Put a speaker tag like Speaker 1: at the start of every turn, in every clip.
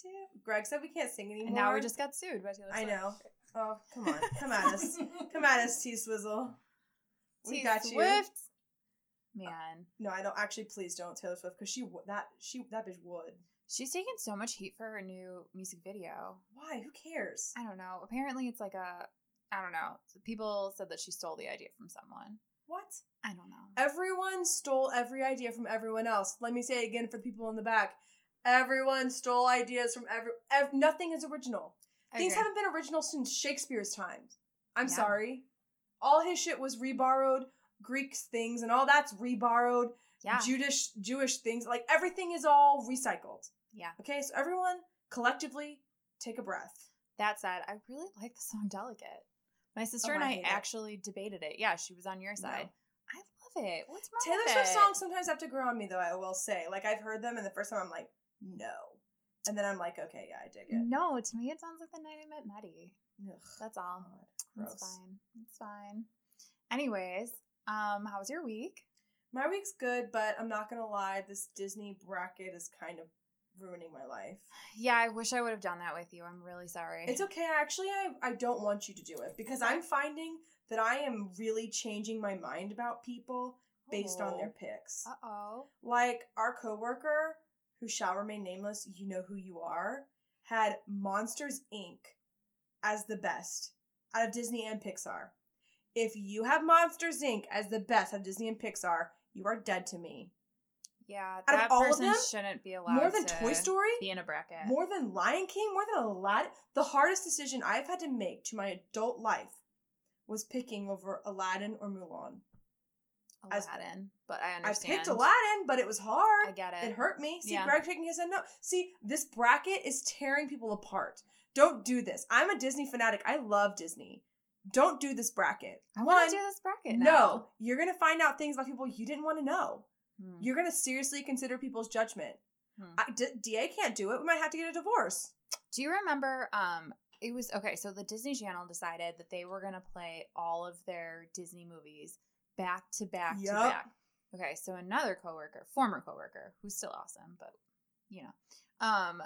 Speaker 1: 22. 22. Greg said we can't sing anymore.
Speaker 2: And now we just got sued by Taylor
Speaker 1: I know. Oh, come on. Come at us. Come at us, T Swizzle. We got you.
Speaker 2: Swift. Man,
Speaker 1: No, I don't. Actually, please don't Taylor Swift because she w- that she that bitch would.
Speaker 2: she's taking so much heat for her new music video.
Speaker 1: Why? Who cares?
Speaker 2: I don't know. Apparently, it's like a. I don't know. People said that she stole the idea from someone.
Speaker 1: What?
Speaker 2: I don't know.
Speaker 1: Everyone stole every idea from everyone else. Let me say it again for the people in the back. Everyone stole ideas from every. ev- nothing is original. Things haven't been original since Shakespeare's times. I'm
Speaker 2: Yeah.
Speaker 1: sorry. All his shit was reborrowed. Greek things and all that's reborrowed.
Speaker 2: Yeah.
Speaker 1: Jewish Jewish things. Like everything is all recycled.
Speaker 2: yeah.
Speaker 1: Okay, so everyone collectively take a breath.
Speaker 2: That said, I really like the song Delicate. My sister
Speaker 1: Oh,
Speaker 2: and
Speaker 1: I
Speaker 2: I
Speaker 1: hate it.
Speaker 2: actually debated it. Yeah, she was on your side. I love it. What's wrong
Speaker 1: Taylor Swift songs sometimes have to grow on me though, I will say. Like I've heard them and the first time I'm like, no. And then I'm like, okay, yeah, I dig it.
Speaker 2: No, to me it sounds like the night I met Maddie.
Speaker 1: Ugh,
Speaker 2: That's all.
Speaker 1: God,
Speaker 2: It's fine. It's fine. Anyways, um, how was your week?
Speaker 1: My week's good, but I'm not gonna lie, this Disney bracket is kind of ruining my life.
Speaker 2: Yeah, I wish I would have done that with you. I'm really sorry.
Speaker 1: It's okay. Actually, I, I don't want you to do it because I'm finding that I am really changing my mind about people based on their picks.
Speaker 2: Uh oh.
Speaker 1: Like our coworker, who shall remain nameless, you know who you are, had Monsters Inc. as the best out of Disney and Pixar. If you have Monsters Inc. as the best out of Disney and Pixar, you are dead to me.
Speaker 2: Yeah,
Speaker 1: Out of
Speaker 2: that
Speaker 1: all of them,
Speaker 2: shouldn't be allowed
Speaker 1: More than
Speaker 2: to
Speaker 1: Toy Story,
Speaker 2: be in a bracket.
Speaker 1: more than Lion King, more than Aladdin. The hardest decision I've had to make to my adult life was picking over Aladdin or Mulan. As-
Speaker 2: but I understand.
Speaker 1: I picked Aladdin, but it was hard.
Speaker 2: I get it.
Speaker 1: It hurt me. See,
Speaker 2: Yeah.
Speaker 1: Greg shaking his head no. See, this bracket is tearing people apart. Don't do this. I'm a Disney fanatic. I love Disney. Don't do this bracket.
Speaker 2: I want to do this bracket.
Speaker 1: no,
Speaker 2: now.
Speaker 1: you're gonna find out things about people you didn't want to know.
Speaker 2: Hmm.
Speaker 1: You're gonna seriously consider people's judgment.
Speaker 2: Hmm.
Speaker 1: I, D- Da can't do it. We might have to get a divorce.
Speaker 2: Do you remember? Um, it was okay. So the Disney Channel decided that they were gonna play all of their Disney movies back to back to back. Okay, so another coworker, former coworker, who's still awesome, but you know, um,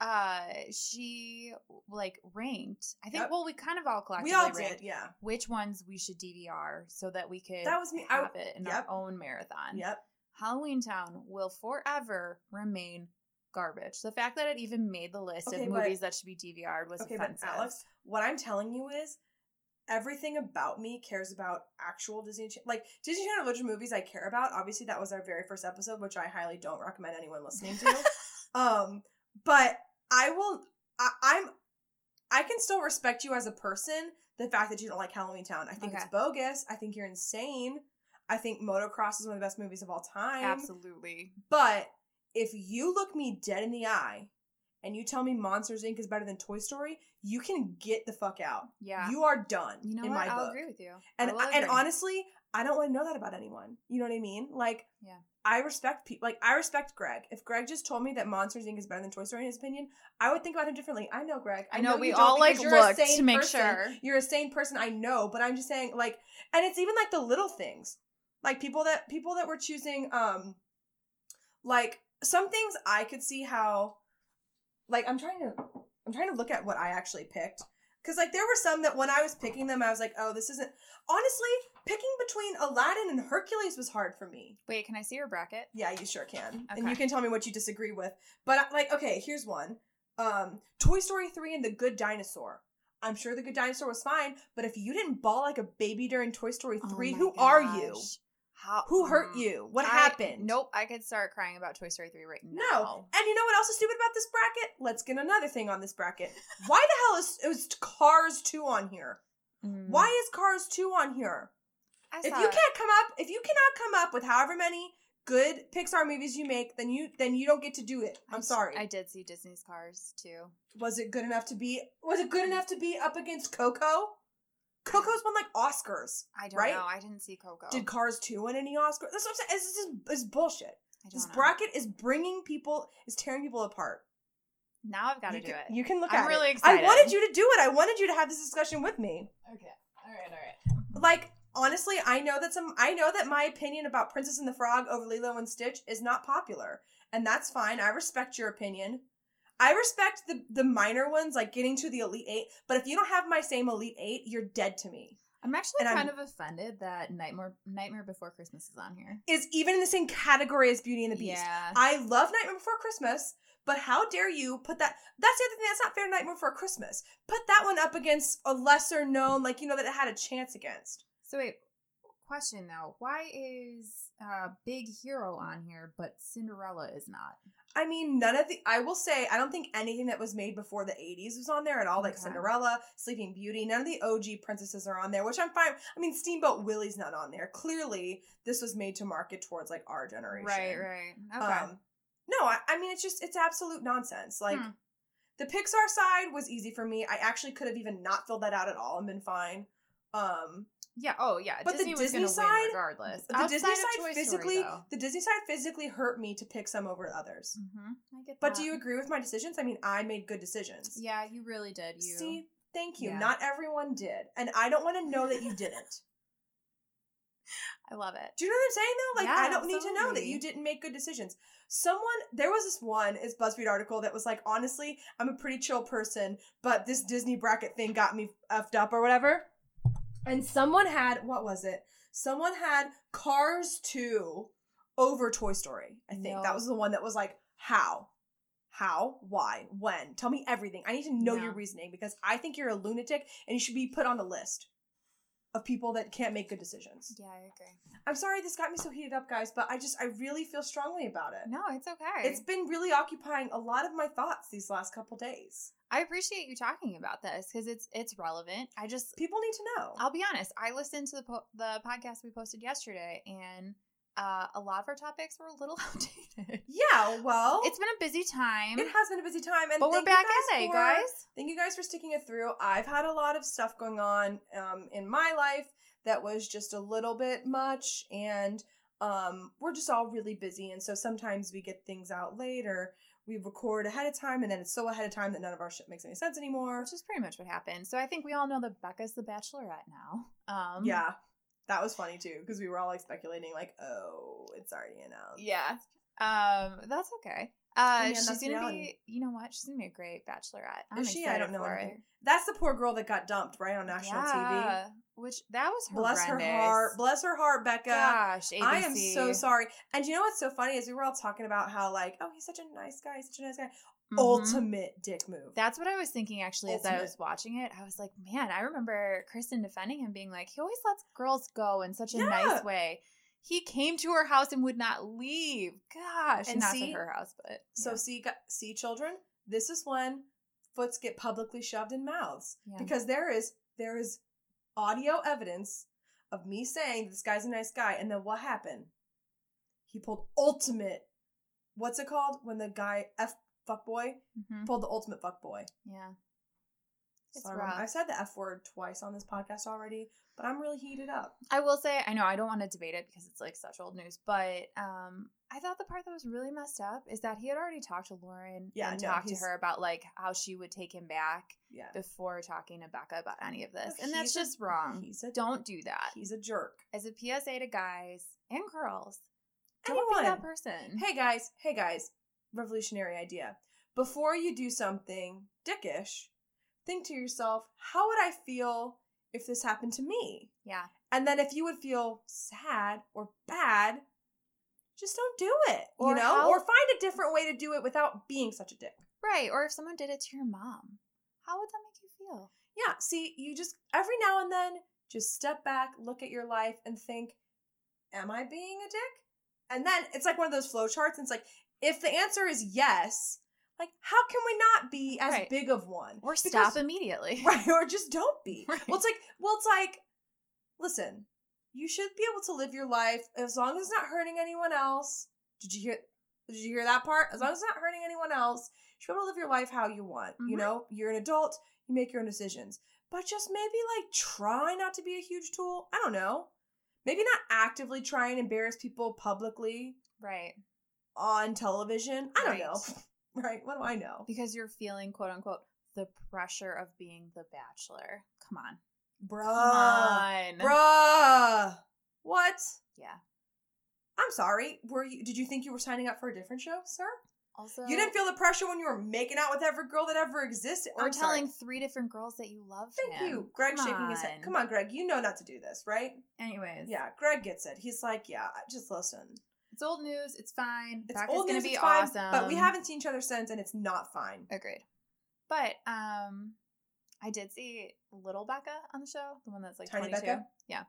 Speaker 2: uh, she like ranked. I think.
Speaker 1: Yep.
Speaker 2: Well, we kind of all collectively
Speaker 1: We all
Speaker 2: ranked
Speaker 1: did, yeah.
Speaker 2: which ones we should DVR so that we could
Speaker 1: That was me. I-
Speaker 2: have it in
Speaker 1: yep.
Speaker 2: our own marathon.
Speaker 1: Yep.
Speaker 2: Halloween Town will forever remain garbage. The fact that it even made the list
Speaker 1: Okay,
Speaker 2: of
Speaker 1: but-
Speaker 2: movies that should be DVR'd was
Speaker 1: Okay,
Speaker 2: offensive.
Speaker 1: but Alex, what I'm telling you is everything about me cares about actual Disney Ch- like Disney Channel original movies I care about. Obviously, that was our very first episode, which I highly don't recommend anyone listening to. um, but I will. I, I'm. I can still respect you as a person. The fact that you don't like Halloween Town, I think it's bogus. I think you're insane. I think Motocross is one of the best movies of all time.
Speaker 2: Absolutely.
Speaker 1: But if you look me dead in the eye and you tell me Monsters Inc. is better than Toy Story, you can get the fuck out.
Speaker 2: Yeah.
Speaker 1: You are done
Speaker 2: You know
Speaker 1: in
Speaker 2: what?
Speaker 1: my
Speaker 2: I'll
Speaker 1: book.
Speaker 2: agree with you.
Speaker 1: And
Speaker 2: I will
Speaker 1: and honestly, I don't want to know that about anyone. You know what I mean? Like,
Speaker 2: Yeah.
Speaker 1: I respect people. Like, I respect Greg. If Greg just told me that Monsters Inc. is better than Toy Story in his opinion, I would think about him differently. I know, Greg.
Speaker 2: I know,
Speaker 1: you
Speaker 2: we all, like,
Speaker 1: because you're a sane
Speaker 2: to make
Speaker 1: person.
Speaker 2: sure.
Speaker 1: You're a sane person. I know, but I'm just saying, like, and it's even like the little things, like people that people that were choosing, um, like some things I could see how, like, I'm trying to, I'm trying to look at what I actually picked. Cause like there were some that when I was picking them, I was like, oh, this isn't. Honestly, picking between Aladdin and Hercules was hard for me.
Speaker 2: Wait, can I see your bracket?
Speaker 1: Yeah, you sure can. And you can tell me what you disagree with. But uh, like, okay, here's one. Um, Toy Story 3 and The Good Dinosaur. I'm sure The Good Dinosaur was fine, but if you didn't bawl like a baby during Toy Story 3,
Speaker 2: Oh
Speaker 1: who are you?
Speaker 2: How?
Speaker 1: Who hurt
Speaker 2: Mm.
Speaker 1: you? What
Speaker 2: I-
Speaker 1: happened?
Speaker 2: Nope, I could start crying about Toy Story 3 right now.
Speaker 1: No. And you know what else is stupid about this bracket? Let's get another thing on this bracket. Why the hell is, is Cars 2 on here?
Speaker 2: Mm.
Speaker 1: Why is Cars 2 on here?
Speaker 2: I
Speaker 1: if you can't come up if you cannot come up with however many good pixar movies you make then you then you don't get to do it
Speaker 2: I
Speaker 1: i'm
Speaker 2: s-
Speaker 1: sorry
Speaker 2: I did see Disney's Cars too.
Speaker 1: was it good enough to be was it good enough to be up against coco coco's won like oscars
Speaker 2: I don't
Speaker 1: Right?
Speaker 2: know. I didn't see Coco.
Speaker 1: did cars 2 win any oscars that's what i'm saying this is, this is bullshit
Speaker 2: I don't
Speaker 1: this
Speaker 2: know.
Speaker 1: bracket is bringing people is tearing people apart
Speaker 2: Now I've got to do
Speaker 1: can,
Speaker 2: it.
Speaker 1: you can look at it.
Speaker 2: I'm
Speaker 1: at
Speaker 2: really
Speaker 1: it
Speaker 2: excited.
Speaker 1: i wanted you to do it i wanted you to have this discussion with me
Speaker 2: Okay. All right. All right.
Speaker 1: like honestly i know that some i know that my opinion about princess and the frog over lilo and stitch is not popular and that's fine. I respect your opinion. I respect the the minor ones, like getting to the elite eight. But if you don't have my same elite eight, you're dead to me.
Speaker 2: I'm actually
Speaker 1: And I'm-
Speaker 2: kind of offended that Nightmare Nightmare Before Christmas is on here.
Speaker 1: Is even in the same category as Beauty and the Beast.
Speaker 2: Yeah.
Speaker 1: I love Nightmare Before Christmas, but how dare you put that? That's the other thing. That's not fair. Nightmare Before Christmas. Put that one up against a lesser known, like you know that it had a chance against.
Speaker 2: So wait, question though, why is uh Big Hero on here but Cinderella is not?
Speaker 1: I mean, none of the. I will say, I don't think anything that was made before the '80s was on there at all. Like
Speaker 2: Okay.
Speaker 1: Cinderella, Sleeping Beauty, none of the OG princesses are on there, which I'm fine. I mean, Steamboat Willie's not on there. Clearly, this was made to market towards like our generation.
Speaker 2: Right, right. Okay.
Speaker 1: Um, no, I, I mean it's just it's absolute nonsense. Like
Speaker 2: Hmm.
Speaker 1: the Pixar side was easy for me. I actually could have even not filled that out at all and been fine. Um,
Speaker 2: yeah, oh yeah.
Speaker 1: but the
Speaker 2: Disney was
Speaker 1: Disney side-
Speaker 2: regardless.
Speaker 1: the
Speaker 2: Outside
Speaker 1: Disney side
Speaker 2: Story,
Speaker 1: physically,
Speaker 2: though.
Speaker 1: the Disney side physically hurt me to pick some over others.
Speaker 2: Mhm, I get That.
Speaker 1: But do you agree with my decisions? I mean, I made good decisions.
Speaker 2: Yeah, you really did. You
Speaker 1: See, thank you.
Speaker 2: Yeah.
Speaker 1: Not everyone did, and I don't want to know that you didn't.
Speaker 2: I love it.
Speaker 1: Do you know what I'm saying though? Like,
Speaker 2: Yeah,
Speaker 1: I don't need to know that you didn't make good decisions. Someone, there was this one, is BuzzFeed article that was like, honestly, I'm a pretty chill person, but this Disney bracket thing got me effed up or whatever. And someone had, what was it? Someone had Cars 2 over Toy Story. I think
Speaker 2: No.
Speaker 1: that was the one that was like, how? How? Why? When? Tell me everything. I need to know
Speaker 2: No.
Speaker 1: your reasoning because I think you're a lunatic and you should be put on the list of people that can't make good decisions.
Speaker 2: Yeah, I agree.
Speaker 1: I'm sorry this got me so heated up, guys, but I just I really feel strongly about it.
Speaker 2: No, it's okay.
Speaker 1: It's been really occupying a lot of my thoughts these last couple days.
Speaker 2: I appreciate you talking about this because it's it's relevant. I just
Speaker 1: People need to know.
Speaker 2: I'll be honest. I listened to the po- the podcast we posted yesterday, and uh, a lot of our topics were a little outdated.
Speaker 1: yeah, well,
Speaker 2: It's been a busy time,
Speaker 1: it has been a busy time, and
Speaker 2: but we're back at it, guys.
Speaker 1: Thank you guys for sticking it through. I've had a lot of stuff going on um, in my life that was just a little bit much, and um, we're just all really busy, and so sometimes we get things out late or we record ahead of time, and then it's so ahead of time that none of our shit makes any sense anymore.
Speaker 2: Which is pretty much what happened. So I think we all know that Becca's the Bachelorette now. Um,
Speaker 1: Yeah, that was funny too because we were all like speculating, like, oh, it's already announced.
Speaker 2: yeah. Um, that's okay. Uh,
Speaker 1: man,
Speaker 2: she's gonna
Speaker 1: reality.
Speaker 2: be. You know what? She's gonna be a great Bachelorette. I'm
Speaker 1: Is she? I don't know
Speaker 2: it.
Speaker 1: That's the poor girl that got dumped right on national TV.
Speaker 2: Yeah, Which that was
Speaker 1: Bless
Speaker 2: horrendous.
Speaker 1: her heart. Bless her heart, Becca.
Speaker 2: Gosh, ABC.
Speaker 1: I am so sorry. And you know what's so funny is we were all talking about how like, oh, he's such a nice guy. He's such a nice guy.
Speaker 2: Mhm.
Speaker 1: Ultimate dick move.
Speaker 2: That's what I was thinking actually as I was watching it. I was like, man, I remember Kristen defending him being like, he always lets girls go in such a
Speaker 1: Yeah.
Speaker 2: nice way. He came to her house and would not leave. Gosh,
Speaker 1: And
Speaker 2: not
Speaker 1: see-
Speaker 2: to her house, but
Speaker 1: so
Speaker 2: yeah.
Speaker 1: see, see, children, this is when foots get publicly shoved in mouths
Speaker 2: Yeah.
Speaker 1: because there is there is audio evidence of me saying this guy's a nice guy, and then what happened? He pulled ultimate. What's it called when the guy f fuck boy
Speaker 2: Mhm.
Speaker 1: pulled the ultimate fuck boy?
Speaker 2: yeah, It's
Speaker 1: Sorry,
Speaker 2: rough.
Speaker 1: I've said the f word twice on this podcast already, but I'm really heated up.
Speaker 2: I will say, I know I don't want to debate it because it's like such old news, but um, I thought the part that was really messed up is that he had already talked to Lauren
Speaker 1: Yeah,
Speaker 2: and
Speaker 1: no,
Speaker 2: talked to her about like how she would take him back
Speaker 1: Yeah,
Speaker 2: before talking to Becca about any of this, and that's
Speaker 1: a-
Speaker 2: just wrong.
Speaker 1: he's a
Speaker 2: don't do that.
Speaker 1: he's a jerk.
Speaker 2: As a PSA to guys and girls, don't
Speaker 1: Anyone.
Speaker 2: be that person.
Speaker 1: Hey guys, hey guys, revolutionary idea. Before you do something dickish, think to yourself, how would I feel if this happened to me?
Speaker 2: Yeah,
Speaker 1: And then if you would feel sad or bad, just don't do it.
Speaker 2: Or
Speaker 1: you know?
Speaker 2: how-
Speaker 1: or find a different way to do it without being such a dick.
Speaker 2: right. Or if someone did it to your mom, how would that make you feel?
Speaker 1: Yeah, see, you just every now and then just step back, look at your life, and think, Am I being a dick? And then it's like one of those flow charts, and it's like, if the answer is yes, like how can we not be as
Speaker 2: Right.
Speaker 1: big of one?
Speaker 2: Or
Speaker 1: Because-
Speaker 2: stop immediately.
Speaker 1: Right, or just don't be.
Speaker 2: Right.
Speaker 1: Well it's like well it's like listen, you should be able to live your life as long as it's not hurting anyone else. Did you hear did you hear that part? As long as it's not hurting anyone else, you should be able to live your life how you want. You
Speaker 2: Mhm.
Speaker 1: know, you're an adult, you make your own decisions. But just maybe like try not to be a huge tool. I don't know. Maybe not actively try and embarrass people publicly
Speaker 2: Right.
Speaker 1: on television. I don't
Speaker 2: Right.
Speaker 1: know. right? What do I know?
Speaker 2: Because you're feeling quote unquote the pressure of being the bachelor. Come on.
Speaker 1: Bruh.
Speaker 2: Come on.
Speaker 1: Bruh. What?
Speaker 2: Yeah.
Speaker 1: I'm sorry. Were you? Did you think you were signing up for a different show, sir?
Speaker 2: Also,
Speaker 1: you didn't feel the pressure when you were making out with every girl that ever existed.
Speaker 2: or
Speaker 1: I'm sorry.
Speaker 2: telling three different girls that you love
Speaker 1: Thank
Speaker 2: him.
Speaker 1: you, Greg,
Speaker 2: Come
Speaker 1: shaking his head. Come on, Greg. You know not to do this, right?
Speaker 2: Anyways,
Speaker 1: Yeah, Greg gets it. He's like, yeah, just listen.
Speaker 2: It's old news. It's fine.
Speaker 1: It's
Speaker 2: Becca's
Speaker 1: old
Speaker 2: gonna
Speaker 1: news.
Speaker 2: be
Speaker 1: it's fine,
Speaker 2: awesome.
Speaker 1: but we haven't seen each other since, and it's not fine.
Speaker 2: agreed. But um, I did see little Becca on the show, the one that's like
Speaker 1: Tiny
Speaker 2: 22.
Speaker 1: Becca?
Speaker 2: Yeah.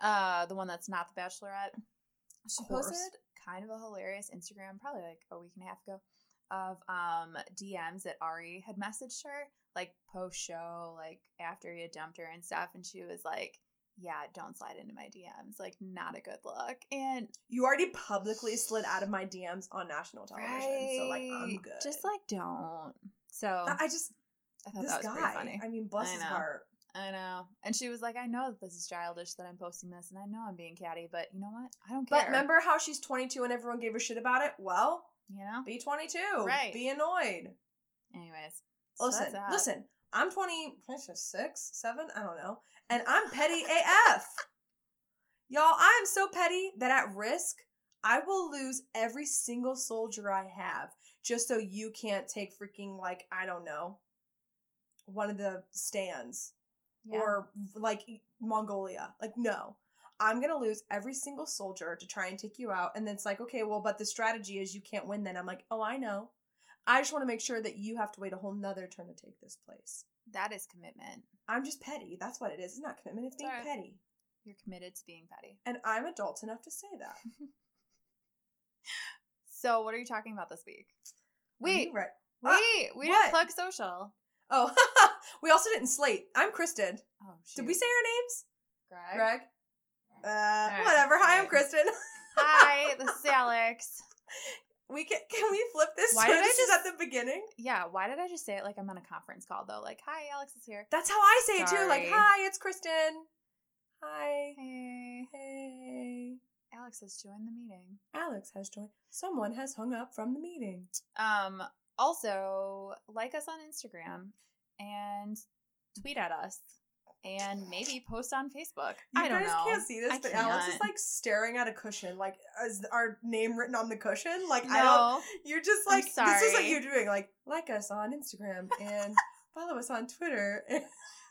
Speaker 2: Uh, the one that's not the Bachelorette. She posted kind of a hilarious Instagram, probably like a week and a half ago, of um DMs that Arie had messaged her, like post show, like after he had dumped her and stuff, and she was like, "Yeah, don't slide into my DMs. Like, not a good look." And
Speaker 1: You already publicly slid out of my DMs on national television, so like I'm good.
Speaker 2: Just like don't. So
Speaker 1: I just
Speaker 2: I thought
Speaker 1: this
Speaker 2: that was
Speaker 1: guy.
Speaker 2: pretty funny.
Speaker 1: I mean, bless
Speaker 2: I
Speaker 1: his heart.
Speaker 2: I know. And she was like, I know that this is childish that I'm posting this, and I know I'm being catty, but you know what? I don't care.
Speaker 1: But remember how she's 22 and everyone gave a shit about it? Well,
Speaker 2: you know?
Speaker 1: be 22.
Speaker 2: Right.
Speaker 1: Be annoyed.
Speaker 2: Anyways.
Speaker 1: Listen, listen. I'm 26, 7, I don't know. And I'm petty AF. Y'all, I am so petty that at risk, I will lose every single soldier I have just so you can't take freaking, like, I don't know, one of the stands
Speaker 2: Yeah.
Speaker 1: or like Mongolia. Like, no. I'm gonna lose every single soldier to try and take you out. And then it's like, okay, well, but the strategy is you can't win then. I'm like, oh, I know. I just want to make sure that you have to wait a whole nother turn to take this place.
Speaker 2: That is commitment.
Speaker 1: I'm just petty. That's what it is. It's not commitment, it's being
Speaker 2: Sorry.
Speaker 1: petty.
Speaker 2: You're committed to being petty.
Speaker 1: And I'm adult enough to say that.
Speaker 2: So what are you talking about this week? Wait,
Speaker 1: right.
Speaker 2: wait,
Speaker 1: Uh,
Speaker 2: we
Speaker 1: what?
Speaker 2: didn't plug social.
Speaker 1: Oh, we also didn't slate. I'm Kristen.
Speaker 2: Oh
Speaker 1: Did we say our names?
Speaker 2: Greg?
Speaker 1: Greg? Uh,
Speaker 2: right,
Speaker 1: whatever. Hi, I'm. Kristen.
Speaker 2: Hi, this is Alex.
Speaker 1: We can can we flip this?
Speaker 2: Why
Speaker 1: so
Speaker 2: did I
Speaker 1: this
Speaker 2: just-
Speaker 1: at the beginning?
Speaker 2: Yeah, why did I just say it like I'm on a conference call though? Like, hi, Alex is here.
Speaker 1: That's how I say it too. Like, hi, it's Kristen. Hi.
Speaker 2: Hey,
Speaker 1: Hey.
Speaker 2: Alex has joined the meeting.
Speaker 1: Alex has joined. Someone has hung up from the meeting.
Speaker 2: Um, also like us on Instagram and tweet at us and maybe post on Facebook.
Speaker 1: You
Speaker 2: I don't
Speaker 1: guys
Speaker 2: know.
Speaker 1: can't see this,
Speaker 2: I
Speaker 1: but Alex is like staring at a cushion, like is our name written on the cushion? Like I don't. You're just like this is what you're doing. Like like us on Instagram and follow us on Twitter.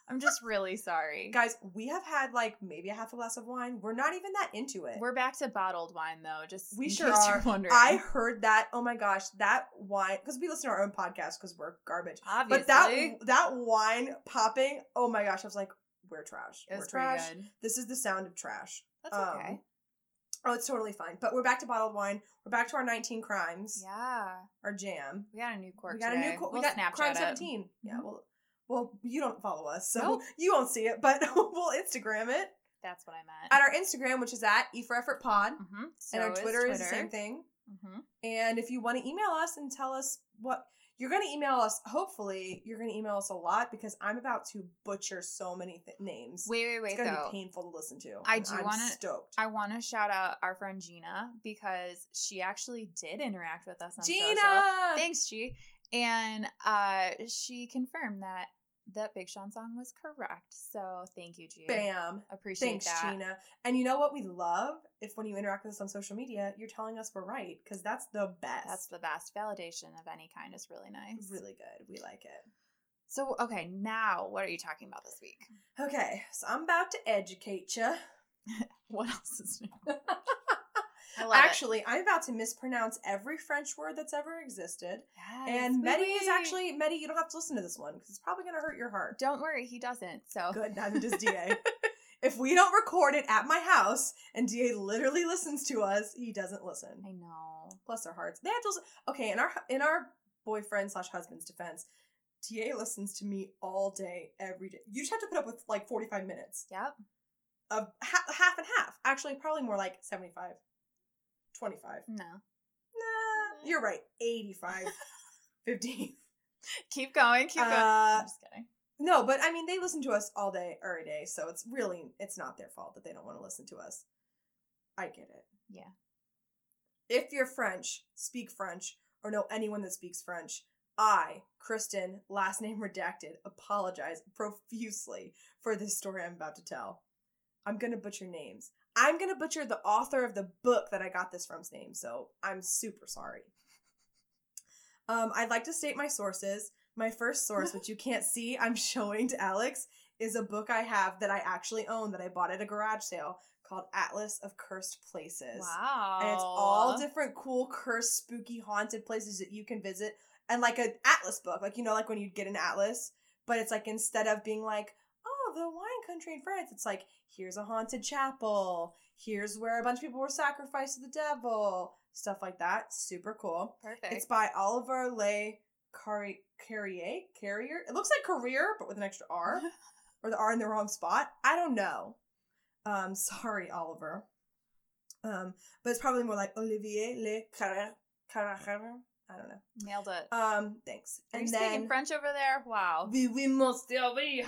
Speaker 2: I'm just really sorry.
Speaker 1: Guys, we have had like maybe a half a glass of wine. We're not even that into it.
Speaker 2: We're back to bottled wine though. Just
Speaker 1: We sure are.
Speaker 2: Wondering.
Speaker 1: I heard that. Oh my gosh, that wine because we listen to our own podcast because we're garbage.
Speaker 2: obviously
Speaker 1: But that that wine popping, oh my gosh, I was like, we're trash.
Speaker 2: it
Speaker 1: we're trash.
Speaker 2: good.
Speaker 1: This is the sound of trash.
Speaker 2: That's
Speaker 1: Um,
Speaker 2: okay.
Speaker 1: Oh, it's totally fine. But we're back to bottled wine. We're back to our 19 crimes,
Speaker 2: Yeah,
Speaker 1: our jam.
Speaker 2: we got a new quirk.
Speaker 1: we got
Speaker 2: today.
Speaker 1: a new. co-
Speaker 2: we'll
Speaker 1: we got
Speaker 2: Snapchat
Speaker 1: crime
Speaker 2: it.
Speaker 1: 17. Yeah. Well, well, you don't follow us, so
Speaker 2: Nope.
Speaker 1: you won't see it. But we'll Instagram it
Speaker 2: That's what I meant.
Speaker 1: at our Instagram, which is at E for Effort Pod,
Speaker 2: mm-hmm.
Speaker 1: and our Twitter, is the same thing.
Speaker 2: Mm-hmm.
Speaker 1: And if you want to email us and tell us what you're going to email us, hopefully you're going to email us a lot because I'm about to butcher so many th- names.
Speaker 2: Wait, wait, wait.
Speaker 1: it's going to be painful to listen to.
Speaker 2: I do wanna-
Speaker 1: stoked.
Speaker 2: I want to shout out our friend Gina because she actually did interact with us on
Speaker 1: Gina,
Speaker 2: social. Thanks, G. And uh, she confirmed that that Big Sean song was correct. So thank you, G.
Speaker 1: bam.
Speaker 2: Appreciate
Speaker 1: Thanks,
Speaker 2: that.
Speaker 1: Gina. And you know what we love? If when you interact with us on social media, you're telling us we're right because that's the best.
Speaker 2: That's the best validation of any kind. is really nice.
Speaker 1: really good. We like it.
Speaker 2: So okay, now what are you talking about this week?
Speaker 1: Okay, so I'm about to educate you.
Speaker 2: What else is new?
Speaker 1: Actually, I'm about to mispronounce every French word that's ever existed.
Speaker 2: Yes,
Speaker 1: And Medi is actually Medi. You don't have to listen to this one because it's probably going to hurt your heart.
Speaker 2: Don't worry, he doesn't. So
Speaker 1: Good, neither does Da. if we don't record it at my house and Da literally listens to us, he doesn't listen.
Speaker 2: I know.
Speaker 1: Bless their hearts. They have to listen. Okay, in our in our boyfriend slash husband's defense, Ta listens to me all day, every day. You just have to put up with like 45 minutes
Speaker 2: Yep.
Speaker 1: of ha- half and half. Actually, probably more like 75, 25.
Speaker 2: No.
Speaker 1: Nah, you're right. 85, 15.
Speaker 2: Keep going. Keep going.
Speaker 1: Uh,
Speaker 2: I'm just kidding.
Speaker 1: No, but I mean, they listen to us all day, every day, so it's really it's not their fault that they don't want to listen to us. I get it.
Speaker 2: Yeah.
Speaker 1: If you're French, speak French, or know anyone that speaks French, I, Kristen, last name redacted, apologize profusely for this story I'm about to tell. I'm gonna butcher names. I'm gonna butcher the author of the book that I got this from's name, so I'm super sorry. Um, I'd like to state my sources. My first source, which you can't see, I'm showing to Alex, is a book I have that I actually own that I bought at a garage sale called Atlas of Cursed Places.
Speaker 2: Wow.
Speaker 1: And it's all different cool, cursed, spooky, haunted places that you can visit. And like an atlas book, like you know, like when you'd get an atlas, but it's like instead of being like, oh, the wine country in France, it's like, here's a haunted chapel. Here's where a bunch of people were sacrificed to the devil. Stuff like that. Super cool.
Speaker 2: Perfect.
Speaker 1: It's by Oliver Le Carrier. Carrier? Carrier? It looks like career, but with an extra R. or the R in the wrong spot. I don't know. Um, sorry, Oliver. Um, but it's probably more like Olivier Le Carrier. Carrier. I don't know.
Speaker 2: Nailed it.
Speaker 1: Um, thanks.
Speaker 2: Are
Speaker 1: and
Speaker 2: you
Speaker 1: then
Speaker 2: speaking French over there? Wow.
Speaker 1: we we must still be.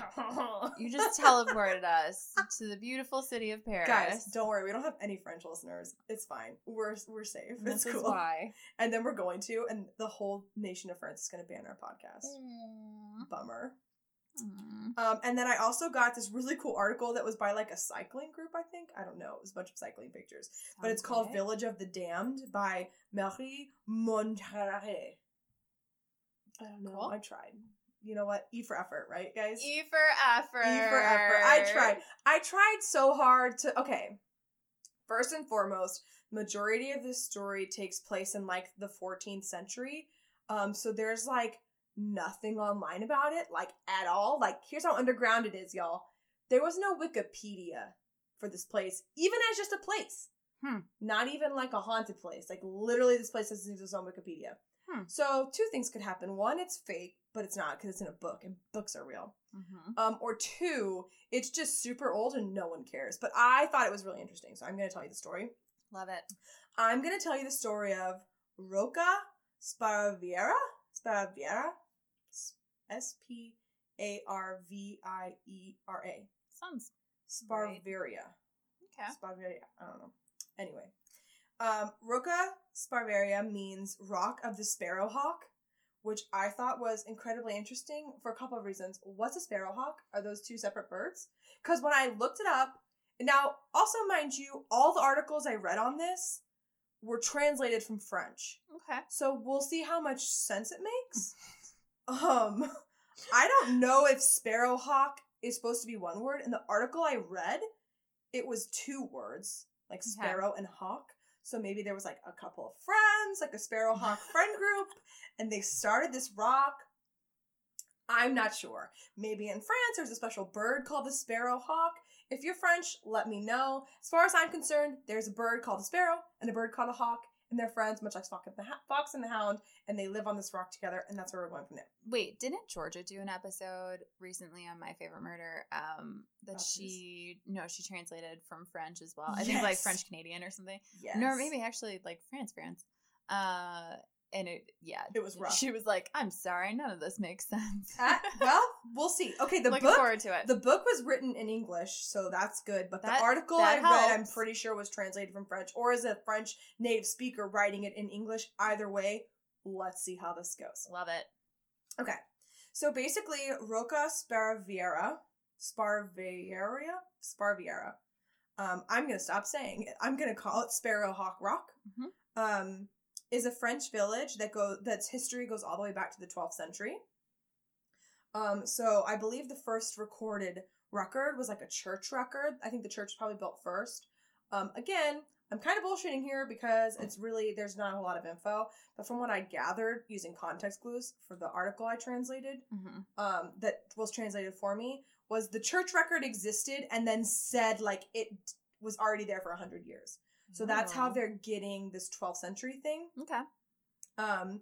Speaker 2: You just teleported us to the beautiful city of Paris.
Speaker 1: Guys, don't worry. We don't have any French listeners. It's fine. We're we're safe.
Speaker 2: And
Speaker 1: It's
Speaker 2: This is
Speaker 1: cool.
Speaker 2: why.
Speaker 1: And then we're going to, and the whole nation of France is going to ban our podcast.
Speaker 2: Mm.
Speaker 1: Bummer.
Speaker 2: Mm.
Speaker 1: Um, and then I also got this really cool article that was by like a cycling group, I think. I don't know. It was a bunch of cycling pictures. But it's
Speaker 2: Sounds
Speaker 1: called
Speaker 2: good.
Speaker 1: Village of the Damned by Marie Montarare. I don't know.
Speaker 2: Cool.
Speaker 1: I tried. You know what? E for effort, right, guys?
Speaker 2: E for effort.
Speaker 1: E for effort. I tried. I tried so hard to. Okay. First and foremost, majority of this story takes place in like the 14th century. Um, so there's like nothing online about it, like at all. Like, here's how underground it is, y'all. There was no Wikipedia for this place, even as just a place.
Speaker 2: Hmm.
Speaker 1: Not even like a haunted place. Like literally, this place doesn't exist on Wikipedia.
Speaker 2: Hmm.
Speaker 1: So two things could happen. One, it's fake, but it's not because it's in a book, and books are real.
Speaker 2: Mhm.
Speaker 1: Um, or two, it's just super old and no one cares. But I thought it was really interesting, so I'm going to tell you the story.
Speaker 2: Love it.
Speaker 1: I'm going to tell you the story of Rocca Sparaviera. Sparaviera. S P A R V I E R A.
Speaker 2: Sounds Right.
Speaker 1: Sparveria.
Speaker 2: okay.
Speaker 1: Sparveria. I don't know. Anyway, um, Rocca Sparveria means rock of the sparrowhawk, which I thought was incredibly interesting for a couple of reasons. What's a sparrowhawk? Are those two separate birds? Because when I looked it up, now also mind you, all the articles I read on this were translated from French.
Speaker 2: Okay.
Speaker 1: So we'll see how much sense it makes. um, I don't know if sparrowhawk is supposed to be one word. In the article I read, it was two words, like
Speaker 2: Okay.
Speaker 1: sparrow and hawk. So maybe there was like a couple of friends, like a sparrowhawk friend group, and they started this rock. I'm not sure. Maybe in France there's a special bird called the sparrowhawk. If you're French, let me know. As far as I'm concerned, there's a bird called a sparrow and a bird called a hawk, and they're friends, much like Fox and the, Fox and the Hound, and they live on this rock together, and that's where we're going from there.
Speaker 2: Wait, didn't Georgia do an episode recently on My Favorite Murder? Um, that
Speaker 1: this?
Speaker 2: she no, she translated from French as well. I think like French Canadian or something.
Speaker 1: Yes.
Speaker 2: No, maybe actually like France, France. Uh, and it yeah,
Speaker 1: It was rough.
Speaker 2: She was like, "I'm sorry, none of this makes sense."
Speaker 1: Ah, well, we'll see. Okay, the
Speaker 2: Looking
Speaker 1: book
Speaker 2: forward to it.
Speaker 1: the book was written in English, so that's good. But
Speaker 2: That-
Speaker 1: the article I read, I'm pretty sure was translated from French, or is a French native speaker writing it in English. Either way, let's see how this goes.
Speaker 2: Love it.
Speaker 1: Okay, so basically, Rocca Sparaviera, Sparviera, Sparviera. Um, I'm gonna stop saying it. I'm gonna call it Sparrowhawk Rock.
Speaker 2: Mhm.
Speaker 1: Um, is a French village that go that's history goes all the way back to the 12th century. Um, so I believe the first recorded record was like a church record. I think the church was probably built first. Um, again, I'm kind of bullshitting here because it's really there's not a lot of info. But from what I gathered using context clues for the article I translated,
Speaker 2: hmm
Speaker 1: um, that was translated for me was the church record existed and then said like it was already there for a hundred years. So that's how
Speaker 2: Oh.
Speaker 1: they're getting this 12th century thing.
Speaker 2: Okay.
Speaker 1: Um,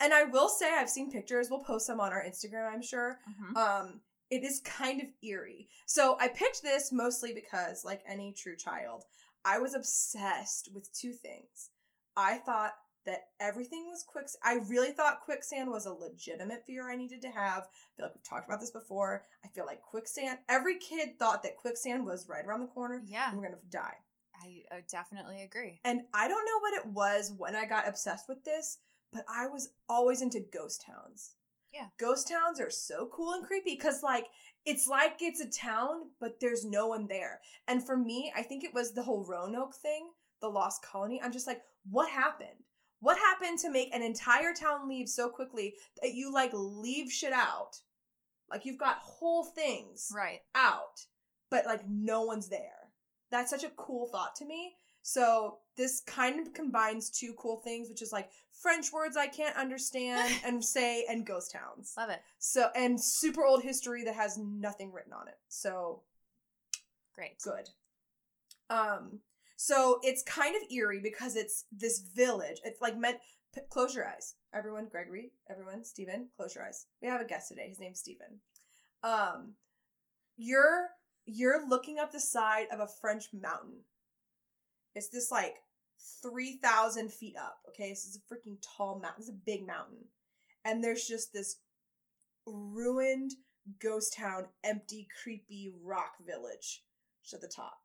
Speaker 1: and I will say I've seen pictures. We'll post some on our Instagram, I'm sure.
Speaker 2: Mhm.
Speaker 1: Um, it is kind of eerie. So I picked this mostly because, like any true child, I was obsessed with two things. I thought that everything was quicksand. I really thought quicksand was a legitimate fear I needed to have. I feel like we've talked about this before. I feel like quicksand. Every kid thought that quicksand was right around the corner
Speaker 2: Yeah,
Speaker 1: and we're gonna die.
Speaker 2: I, I definitely agree.
Speaker 1: And I don't know what it was when I got obsessed with this, but I was always into ghost towns.
Speaker 2: Yeah.
Speaker 1: Ghost towns are so cool and creepy because, like, it's like it's a town, but there's no one there. And for me, I think it was the whole Roanoke thing, the lost colony. I'm just like, what happened? What happened to make an entire town leave so quickly that you like leave shit out? Like you've got whole things
Speaker 2: Right.
Speaker 1: out, but like no one's there. That's such a cool thought to me. So this kind of combines two cool things, which is like French words I can't understand and say and ghost towns.
Speaker 2: Love it.
Speaker 1: So and super old history that has nothing written on it. So
Speaker 2: Great.
Speaker 1: good. Um, so it's kind of eerie because it's this village. It's like meant. p- Close your eyes, everyone. Gregory, everyone. Stephen, close your eyes. We have a guest today. His name's Stephen. Um, you're you're looking up the side of a French mountain. It's this like three thousand feet up. Okay, this is a freaking tall mountain. It's a big mountain, and there's just this ruined ghost town, empty, creepy rock village at the top.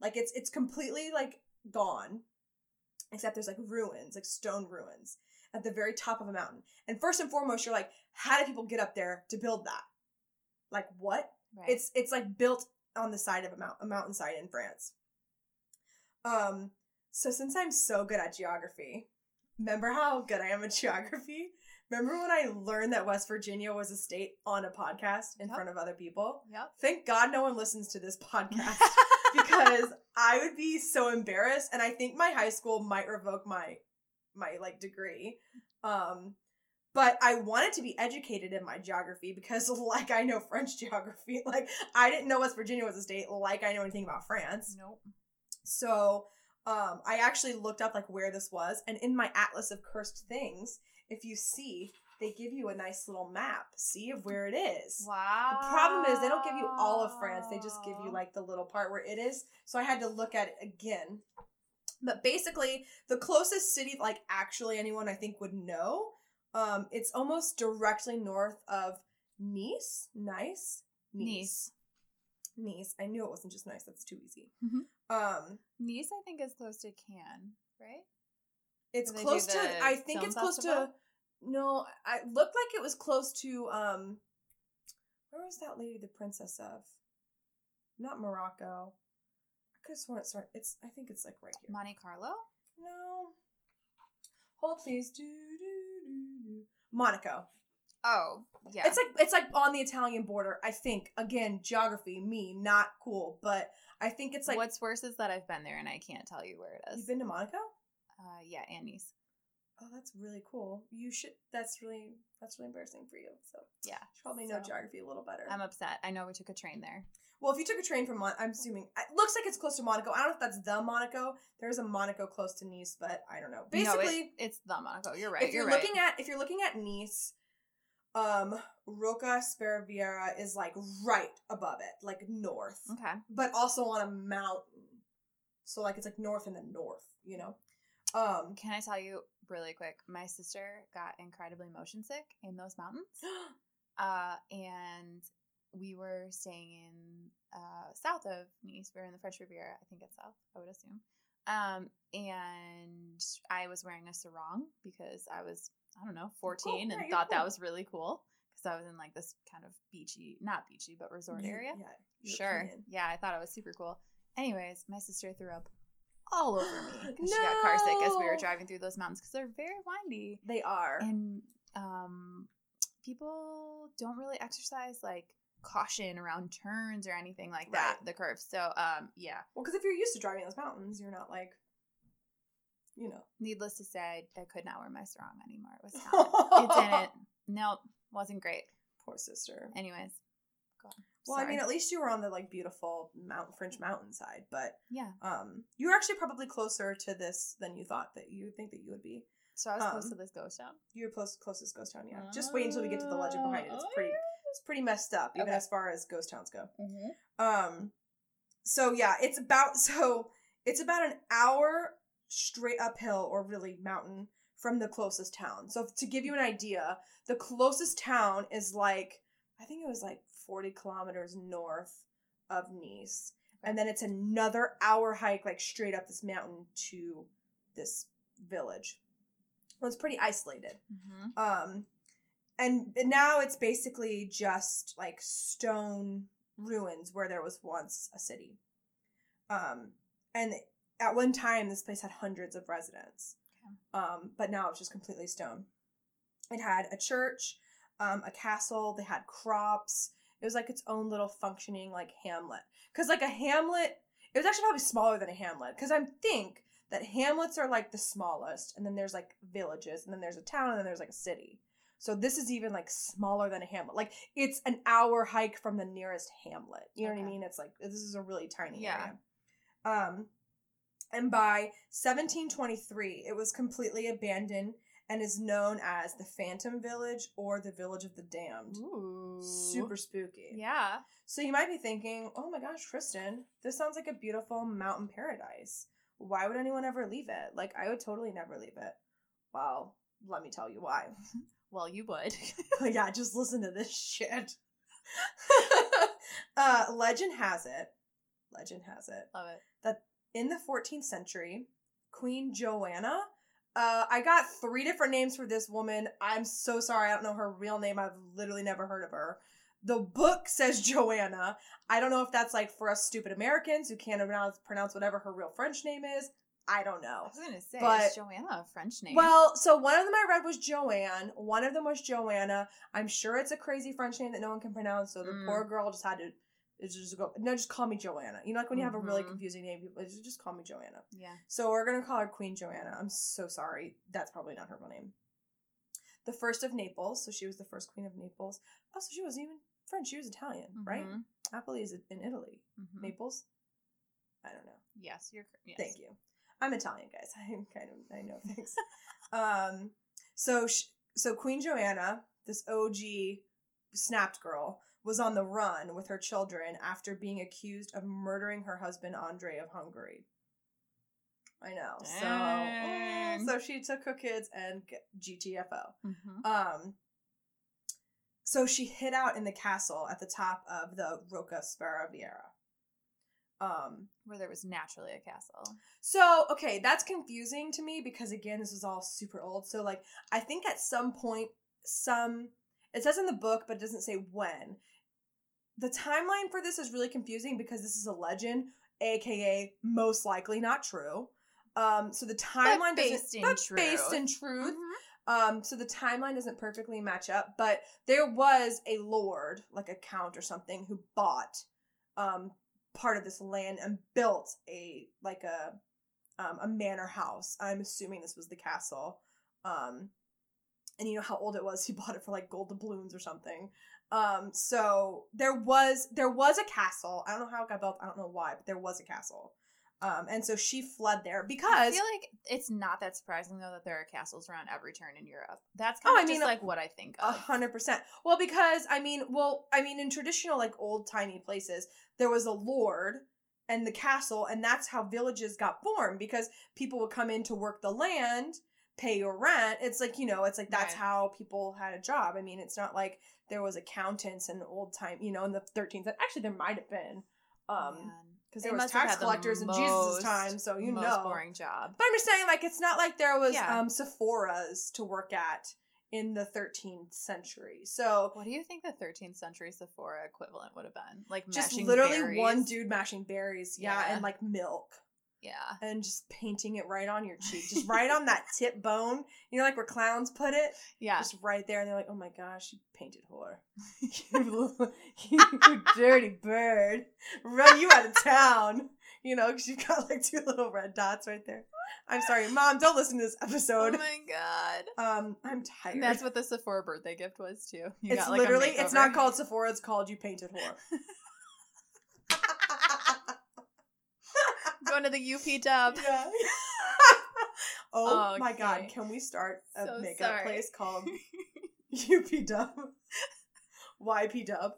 Speaker 1: Like it's it's completely like gone, except there's like ruins, like stone ruins at the very top of a mountain. And first and foremost, you're like, how did people get up there to build that? Like what?
Speaker 2: Right.
Speaker 1: It's it's like built on the side of a mount a mountainside in France. Um, so since I'm so good at geography, remember how good I am at geography? Remember when I learned that West Virginia was a state on a podcast in
Speaker 2: Yep.
Speaker 1: front of other people?
Speaker 2: Yep.
Speaker 1: Thank God no one listens to this podcast because I would be so embarrassed and I think my high school might revoke my my like degree. Um but I wanted to be educated in my geography because like I know French geography. Like I didn't know West Virginia was a state like I know anything about France.
Speaker 2: nope.
Speaker 1: So um I actually looked up like where this was and in my atlas of cursed things, if you see, they give you a nice little map, see of where it is.
Speaker 2: Wow.
Speaker 1: The problem is they don't give you all of France. They just give you like the little part where it is. So I had to look at it again. But basically, the closest city like actually anyone I think would know, um, it's almost directly north of Nice. Nice.
Speaker 2: Nice.
Speaker 1: Nice. I knew it wasn't just nice. That's too easy.
Speaker 2: Mhm.
Speaker 1: Um,
Speaker 2: Nice, I think, is close to Cannes, right?
Speaker 1: it's close to. I think it's close
Speaker 2: festival?
Speaker 1: to. No, I it looked like it was close to. Um, where was that lady the princess of? Not Morocco. I could have sworn it's right. It's. I think it's like right here.
Speaker 2: Monte Carlo?
Speaker 1: No. Hold please. Do do. Monaco.
Speaker 2: Oh, yeah.
Speaker 1: It's like it's like on the Italian border. I think again geography. Me not cool, but I think it's like.
Speaker 2: What's worse is that I've been there and I can't tell you where it is.
Speaker 1: You've been to Monaco?
Speaker 2: uh, yeah, and Nice.
Speaker 1: Oh, that's really cool. You should. That's really. That's really embarrassing for you. So
Speaker 2: Yeah.
Speaker 1: you probably know geography a little better.
Speaker 2: I'm upset. I know we took a train there.
Speaker 1: well, if you took a train from, Mon- I'm assuming it looks like it's close to Monaco. I don't know if that's the Monaco. There's a Monaco close to Nice, but I don't know.
Speaker 2: No, it-
Speaker 1: Basically,
Speaker 2: it's the Monaco. You're right.
Speaker 1: if you're,
Speaker 2: you're right.
Speaker 1: looking at if you're looking at Nice, um, Rocca Speraviera is like right above it, like north,
Speaker 2: okay.
Speaker 1: but also on a mountain. So like it's like north in the north, you know. Um,
Speaker 2: Can I tell you really quick? My sister got incredibly motion sick in those mountains. Uh, and we were staying in uh, south of Nice. We were in the French Riviera. I think it's south, I would assume. Um, and I was wearing a sarong because I was, I don't know, 14
Speaker 1: yeah,
Speaker 2: and thought that was really cool because I was in like this kind of beachy, not beachy, but resort area.
Speaker 1: Yeah,
Speaker 2: Sure.
Speaker 1: European.
Speaker 2: Yeah, I thought it was super cool. Anyways, my sister threw up all over me. Because she got car sick as we were driving through those mountains because they're very windy.
Speaker 1: They are.
Speaker 2: and um people don't really exercise like caution around turns or anything like that
Speaker 1: Right.
Speaker 2: the curves. So um yeah.
Speaker 1: Well, because if you're used to driving those mountains, you're not like, you know.
Speaker 2: needless to say i could not wear my sarong anymore. It was not, it didn't. Nope. Wasn't great.
Speaker 1: Poor sister.
Speaker 2: anyways. Go on.
Speaker 1: Well, I mean, at least you were on the like beautiful Mount French mountainside, but
Speaker 2: yeah
Speaker 1: um, you were actually probably closer to this than you thought that you would think that you would be.
Speaker 2: so i was close
Speaker 1: um,
Speaker 2: to this ghost town
Speaker 1: You're close closest ghost town, yeah. Just wait until we get to the legend behind it. It's
Speaker 2: Oh,
Speaker 1: pretty, it's pretty messed up, even
Speaker 2: Okay.
Speaker 1: as far as ghost towns go.
Speaker 2: mm-hmm.
Speaker 1: Um, so yeah, it's about so it's about an hour straight uphill or really mountain from the closest town. So to give you an idea, the closest town is like I think it was like 40 kilometers north of Nice. And then it's another hour hike like straight up this mountain to this village. Well, it's pretty isolated.
Speaker 2: Mm-hmm.
Speaker 1: Um and now it's basically just like stone ruins where there was once a city. Um, and at one time, this place had hundreds of residents,
Speaker 2: Okay.
Speaker 1: um, but now it's just completely stone. It had a church, um, a castle. They had crops. It was like its own little functioning like hamlet. Because like a hamlet, it was actually probably smaller than a hamlet. Because I think that hamlets are like the smallest, and then there's like villages, and then there's a town, and then there's like a city. So this is even like smaller than a hamlet. Like it's an hour hike from the nearest hamlet. You know what I mean? It's like this is a really tiny
Speaker 2: Yeah.
Speaker 1: area. Um, and by 1723, it was completely abandoned and is known as the Phantom Village or the Village of the Damned.
Speaker 2: Ooh.
Speaker 1: Super spooky.
Speaker 2: Yeah.
Speaker 1: So you might be thinking, oh my gosh, Kristen, this sounds like a beautiful mountain paradise. Why would anyone ever leave it? Like, I would totally never leave it. Well, let me tell you why.
Speaker 2: Well, you would.
Speaker 1: yeah, just listen to this shit. uh, legend has it, legend has it,
Speaker 2: Love it.
Speaker 1: that in the 14th century, Queen Joanna, uh, I got three different names for this woman. I'm so sorry, I don't know her real name. I've literally never heard of her. The book says Joanna. I don't know if that's like for us stupid Americans who can't pronounce, pronounce whatever her real French name is. I don't know.
Speaker 2: I was gonna say,
Speaker 1: But-
Speaker 2: is Joanna a French name?
Speaker 1: Well, so one of them I read was Joanne. One of them was Joanna. I'm sure it's a crazy French name that no one can pronounce. So the
Speaker 2: Mm.
Speaker 1: poor girl just had to is just go. No, just call me Joanna. You know, like when you have a really
Speaker 2: Mhm.
Speaker 1: confusing name, people just just call me Joanna.
Speaker 2: yeah.
Speaker 1: So we're gonna call her Queen Joanna. I'm so sorry. That's probably not her real name. The first of Naples. So she was the first queen of Naples. Oh, so she wasn't even French. She was Italian, right?
Speaker 2: Mhm.
Speaker 1: Napoli is in Italy.
Speaker 2: Mhm.
Speaker 1: Naples. I don't know.
Speaker 2: Yes, you're. Yes.
Speaker 1: Thank you. I'm Italian, guys. I'm kind of I know things. um, so sh- so Queen Joanna, this OG snapped girl, was on the run with her children after being accused of murdering her husband Andre of Hungary. I know. So
Speaker 2: Dang.
Speaker 1: mm, so she took her kids and GTFO.
Speaker 2: Mhm.
Speaker 1: Um, so she hid out in the castle at the top of the Rocca Sparaviera. Um,
Speaker 2: Where there was naturally a castle.
Speaker 1: so, okay, that's confusing to me because again, this is all super old. So, like, I think at some point, some it says in the book, but it doesn't say when. The timeline for this is really confusing because this is a legend, aka most likely not true. Um, so the timeline
Speaker 2: based
Speaker 1: doesn't,
Speaker 2: in
Speaker 1: but based
Speaker 2: truth.
Speaker 1: in truth.
Speaker 2: Mhm.
Speaker 1: Um, so the timeline doesn't perfectly match up, but there was a lord, like a count or something, who bought um part of this land and built a like a um a manor house. I'm assuming this was the castle. Um and you know how old it was, he bought it for like gold doubloons or something. Um so there was there was a castle. I don't know how it got built, I don't know why, but there was a castle. Um and so she fled there because I
Speaker 2: feel like it's not that surprising though that there are castles around every turn in Europe. That's
Speaker 1: Oh,
Speaker 2: kind
Speaker 1: I
Speaker 2: of
Speaker 1: mean,
Speaker 2: just like what I think
Speaker 1: A hundred percent. Well, because I mean, well, I mean, in traditional like old timey places, there was a lord and the castle, and that's how villages got formed. Because people would come in to work the land, pay your rent. It's like you know, it's like that's
Speaker 2: Right.
Speaker 1: how people had a job. I mean, it's not like there was accountants in the old time, you know, in the thirteenth. Actually, there might have been, um, because
Speaker 2: They
Speaker 1: there was tax
Speaker 2: the
Speaker 1: collectors in Jesus' time, so you
Speaker 2: most
Speaker 1: know.
Speaker 2: boring job.
Speaker 1: But I'm just saying, like, it's not like there was
Speaker 2: Yeah.
Speaker 1: um Sephora's to work at in the 13th century. So
Speaker 2: What do you think the 13th century Sephora equivalent would have been? Like
Speaker 1: just literally
Speaker 2: berries?
Speaker 1: one dude mashing berries, yeah,
Speaker 2: Yeah.
Speaker 1: and like milk.
Speaker 2: Yeah.
Speaker 1: And just painting it right on your cheek, just right on that tip bone. You know, like where clowns put it,
Speaker 2: Yeah.
Speaker 1: just right there. And they're like, "Oh my gosh, you painted whore, you, dirty bird, run you out of town." You know, because you've got like two little red dots right there. I'm sorry, mom. Don't listen to this episode.
Speaker 2: oh my god.
Speaker 1: Um, I'm tired.
Speaker 2: And that's what the Sephora birthday gift was too. You
Speaker 1: it's
Speaker 2: got, like, a
Speaker 1: literally it's not called Sephora, it's called You Painted Whore.
Speaker 2: going to the UP dub.
Speaker 1: yeah. Oh, oh my god, can we start a
Speaker 2: So
Speaker 1: makeup
Speaker 2: sorry.
Speaker 1: place called UP Dub? YP Dub.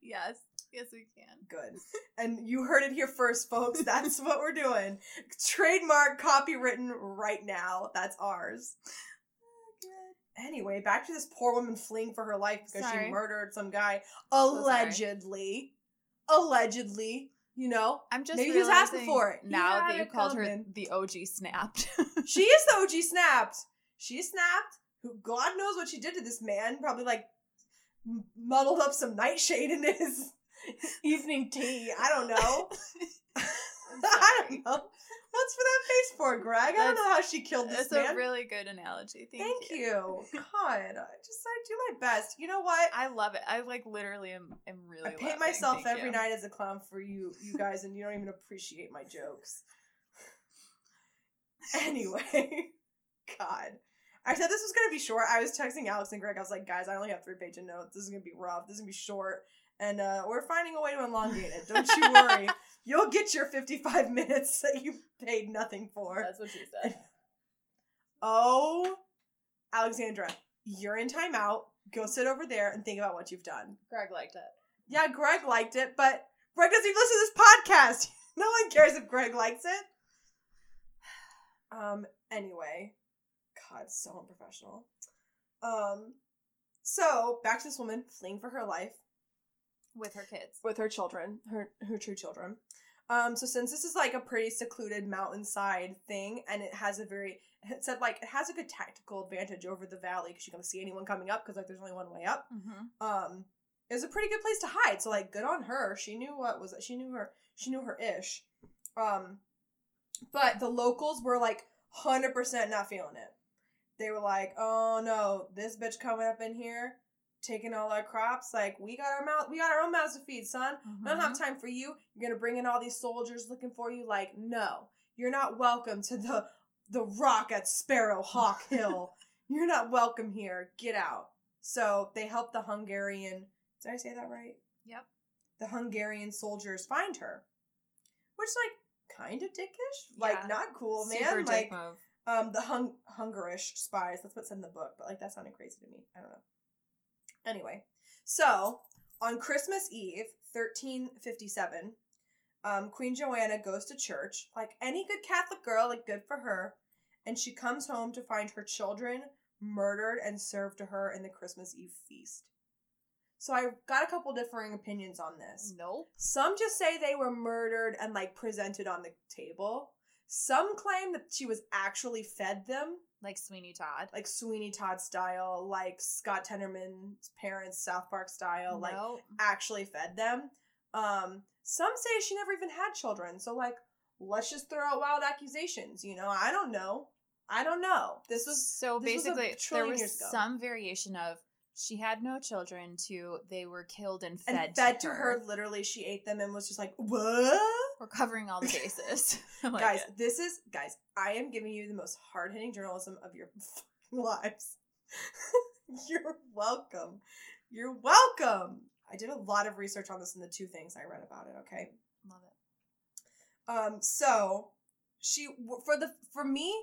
Speaker 2: yes. Yes, we can.
Speaker 1: Good. And you heard it here first, folks. That's what we're doing. Trademark copywritten right now. That's ours. Anyway, back to this poor woman fleeing for her life because
Speaker 2: Sorry.
Speaker 1: she murdered some guy.
Speaker 2: So.
Speaker 1: Allegedly. You know?
Speaker 2: I'm just
Speaker 1: Maybe he was asking for it.
Speaker 2: Now that you called her the OG snapped.
Speaker 1: She is the OG snapped. She snapped. who God knows what she did to this man. Probably like muddled up some nightshade in his evening tea. I don't know. I don't know. What's for that face for, Greg? I don't know how she killed this
Speaker 2: It's
Speaker 1: man.
Speaker 2: a really good analogy. Thank,
Speaker 1: Thank
Speaker 2: you.
Speaker 1: you. God, I just I do my best. You know what?
Speaker 2: I love it. I like literally am, am really.
Speaker 1: I paint myself
Speaker 2: Thank
Speaker 1: every
Speaker 2: you.
Speaker 1: night as a clown for you, you guys, and you don't even appreciate my jokes. Anyway, God. I said this was gonna be short. I was texting Alex and Greg. I was like, guys, I only have three pages of notes. This is gonna be rough. This is gonna be short. And uh, we're finding a way to elongate it. Don't you worry. You'll get your 55 minutes that you paid nothing for.
Speaker 2: That's what she said.
Speaker 1: Oh, Alexandra, you're in timeout. Go sit over there and think about what you've done.
Speaker 2: Greg liked it.
Speaker 1: Yeah, Greg liked it, but Greg doesn't even listen to this podcast. No one cares if Greg likes it. Um, anyway. God, so unprofessional. Um, so back to this woman fleeing for her life
Speaker 2: with her kids.
Speaker 1: with her children, her her two children. Um, so since this is like a pretty secluded mountainside thing, and it has a very it said like it has a good tactical advantage over the valley because you can see anyone coming up because like there's only one way up.
Speaker 2: Mm-hmm.
Speaker 1: Um, it was a pretty good place to hide. So like good on her. She knew what was she knew her she knew her ish. Um, but the locals were like hundred percent not feeling it. They were like, "Oh no, this bitch coming up in here, taking all our crops. Like we got our mouth, we got our own mouths to feed, son. I don't have time for you. You're gonna bring in all these soldiers looking for you. Like, no, you're not welcome to the the rock at Sparrow Hawk Hill. you're not welcome here. Get out. So they help the Hungarian. Did I say that right?
Speaker 2: Yep.
Speaker 1: The Hungarian soldiers find her, which like kind of dickish, like
Speaker 2: Yeah.
Speaker 1: not cool, man.
Speaker 2: Super
Speaker 1: like um the hung Hungarish spies. That's what's in the book, but like that sounded crazy to me. I don't know. Anyway, so on Christmas Eve, thirteen fifty seven, um, Queen Joanna goes to church like any good Catholic girl, like good for her, and she comes home to find her children murdered and served to her in the Christmas Eve feast. So I got a couple differing opinions on this.
Speaker 2: Nope.
Speaker 1: Some just say they were murdered and like presented on the table. Some claim that she was actually fed them,
Speaker 2: Like Sweeney Todd.
Speaker 1: like Sweeney Todd style, like Scott Tenorman's parents, South Park style, like actually fed them. Um, some say she never even had children. So like, let's just throw out wild accusations. You know, I don't know. I don't know. This was
Speaker 2: so
Speaker 1: this was a
Speaker 2: basically there was
Speaker 1: years ago.
Speaker 2: some variation of she had no children to they were killed and
Speaker 1: and
Speaker 2: fed,
Speaker 1: fed, to her. Literally, she ate them and was just like, "What?"
Speaker 2: We're covering all the bases. Like
Speaker 1: guys,
Speaker 2: it.
Speaker 1: this is guys. I am giving you the most hard hitting journalism of your lives. You're welcome. You're welcome. I did a lot of research on this in the two things I read about it. Okay.
Speaker 2: love it.
Speaker 1: Um. So she for the for me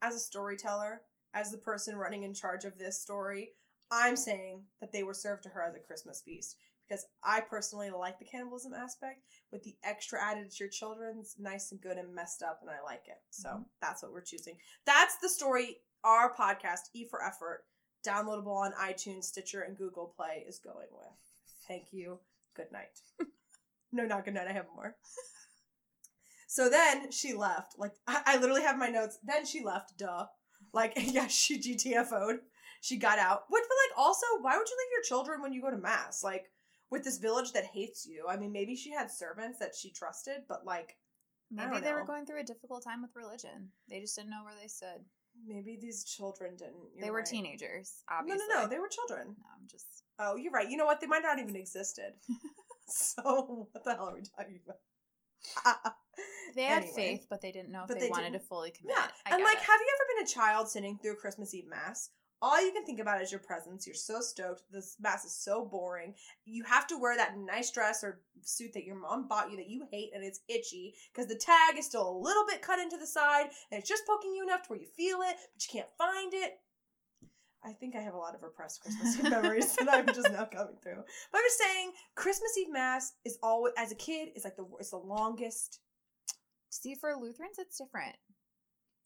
Speaker 1: as a storyteller, as the person running in charge of this story, I'm saying that they were served to her as a Christmas feast because I personally like the cannibalism aspect with the extra added to your children's nice and good and messed up, and I like it. So
Speaker 2: Mhm.
Speaker 1: that's what we're choosing. That's the story. Our podcast, E for Effort, downloadable on iTunes, Stitcher, and Google Play, is going with. Thank you. Good night. no, not good night. I have more. So then she left. Like I, I literally have my notes. Then she left. Duh. Like yeah, she GTFO'd. She got out. Which, but like also, why would you leave your children when you go to mass? Like with this village that hates you. I mean, maybe she had servants that she trusted, but like
Speaker 2: Maybe they were going through a difficult time with religion. They just didn't know where they stood.
Speaker 1: maybe these children didn't. You're
Speaker 2: they were
Speaker 1: right.
Speaker 2: teenagers,
Speaker 1: No,
Speaker 2: obviously.
Speaker 1: no, no. They were children.
Speaker 2: No, I'm just
Speaker 1: Oh, you're right. You know what? They might not even existed. so what the hell are we talking about?
Speaker 2: they had
Speaker 1: Anyway.
Speaker 2: faith, but they didn't know if they,
Speaker 1: they
Speaker 2: wanted to
Speaker 1: didn't-
Speaker 2: fully commit.
Speaker 1: Yeah, and like,
Speaker 2: it.
Speaker 1: have you ever been a child sitting through a Christmas Eve mass? All you can think about is your presence. You're so stoked. This mass is so boring. You have to wear that nice dress or suit that your mom bought you that you hate and it's itchy because the tag is still a little bit cut into the side and it's just poking you enough to where you feel it, but you can't find it. I think I have a lot of repressed Christmas Eve memories that I'm just now coming through. But I'm just saying, Christmas Eve mass is always, as a kid, is like the it's the longest.
Speaker 2: See, for Lutherans, it's different.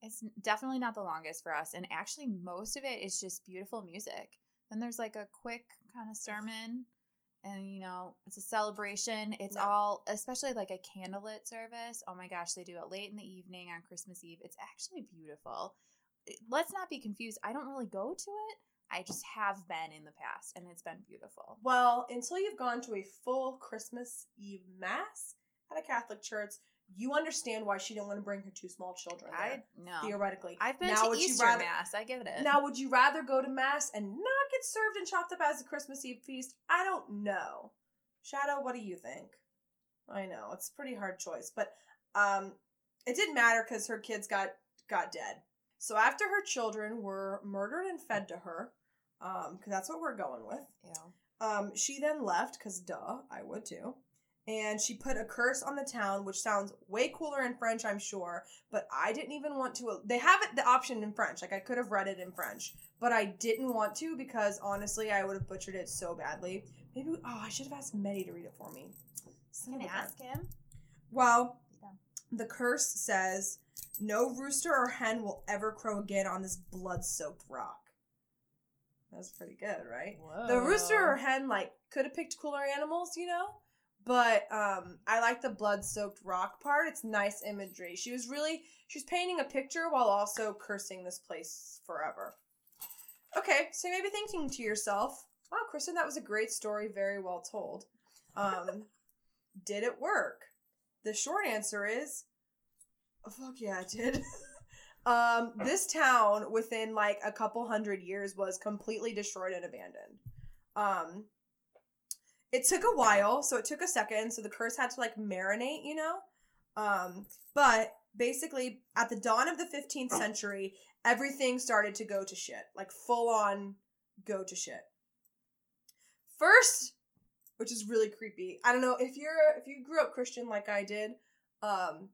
Speaker 2: It's definitely not the longest for us. And actually, most of it is just beautiful music. Then there's like a quick kind of sermon, and you know, it's a celebration. It's
Speaker 1: No.
Speaker 2: all, especially like a candlelit service. Oh my gosh, they do it late in the evening on Christmas Eve. It's actually beautiful. Eh, let's not be confused. I don't really go to it. I just have been in the past, and it's been beautiful.
Speaker 1: Well, until you've gone to a full Christmas Eve mass at a Catholic church, you understand why she didn't want to bring her two small children. There,
Speaker 2: I no.
Speaker 1: theoretically.
Speaker 2: I've been
Speaker 1: Now,
Speaker 2: to Easter
Speaker 1: rather-
Speaker 2: mass. I get it.
Speaker 1: Now, would you rather go to mass and not get served and chopped up as a Christmas Eve feast? I don't know. Shadow, what do you think? I know it's a pretty hard choice, but um, it didn't matter because her kids got got dead. So after her children were murdered and fed to her, um, because that's what we're going with.
Speaker 2: Ew.
Speaker 1: Um, she then left because duh, I would too. And she put a curse on the town, which sounds way cooler in French, I'm sure. But I didn't even want to. They have it the option in French, like I could have read it in French, but I didn't want to because honestly, I would have butchered it so badly. Maybe oh, I should have asked Meddy to read it for me. Son
Speaker 2: Can I ask him?
Speaker 1: Well,
Speaker 2: Yeah.
Speaker 1: the curse says no rooster or hen will ever crow again on this blood-soaked rock. That's pretty good, right? The rooster or hen like could have picked cooler animals, you know, but um, I like the blood-soaked rock part. It's nice imagery. She was really she was painting a picture while also cursing this place forever. Okay, so you may be thinking to yourself, "Wow, Kristen, that was a great story, very well told." Um, did it work? The short answer is, oh, fuck yeah, it did. um, this town within like a couple hundred years was completely destroyed and abandoned. Um, it took a while, so it took a second, so the curse had to like marinate, you know. Um, but basically, at the dawn of the 15th century, everything started to go to shit, like full on go to shit. First, which is really creepy. I don't know if you're if you grew up Christian like I did, um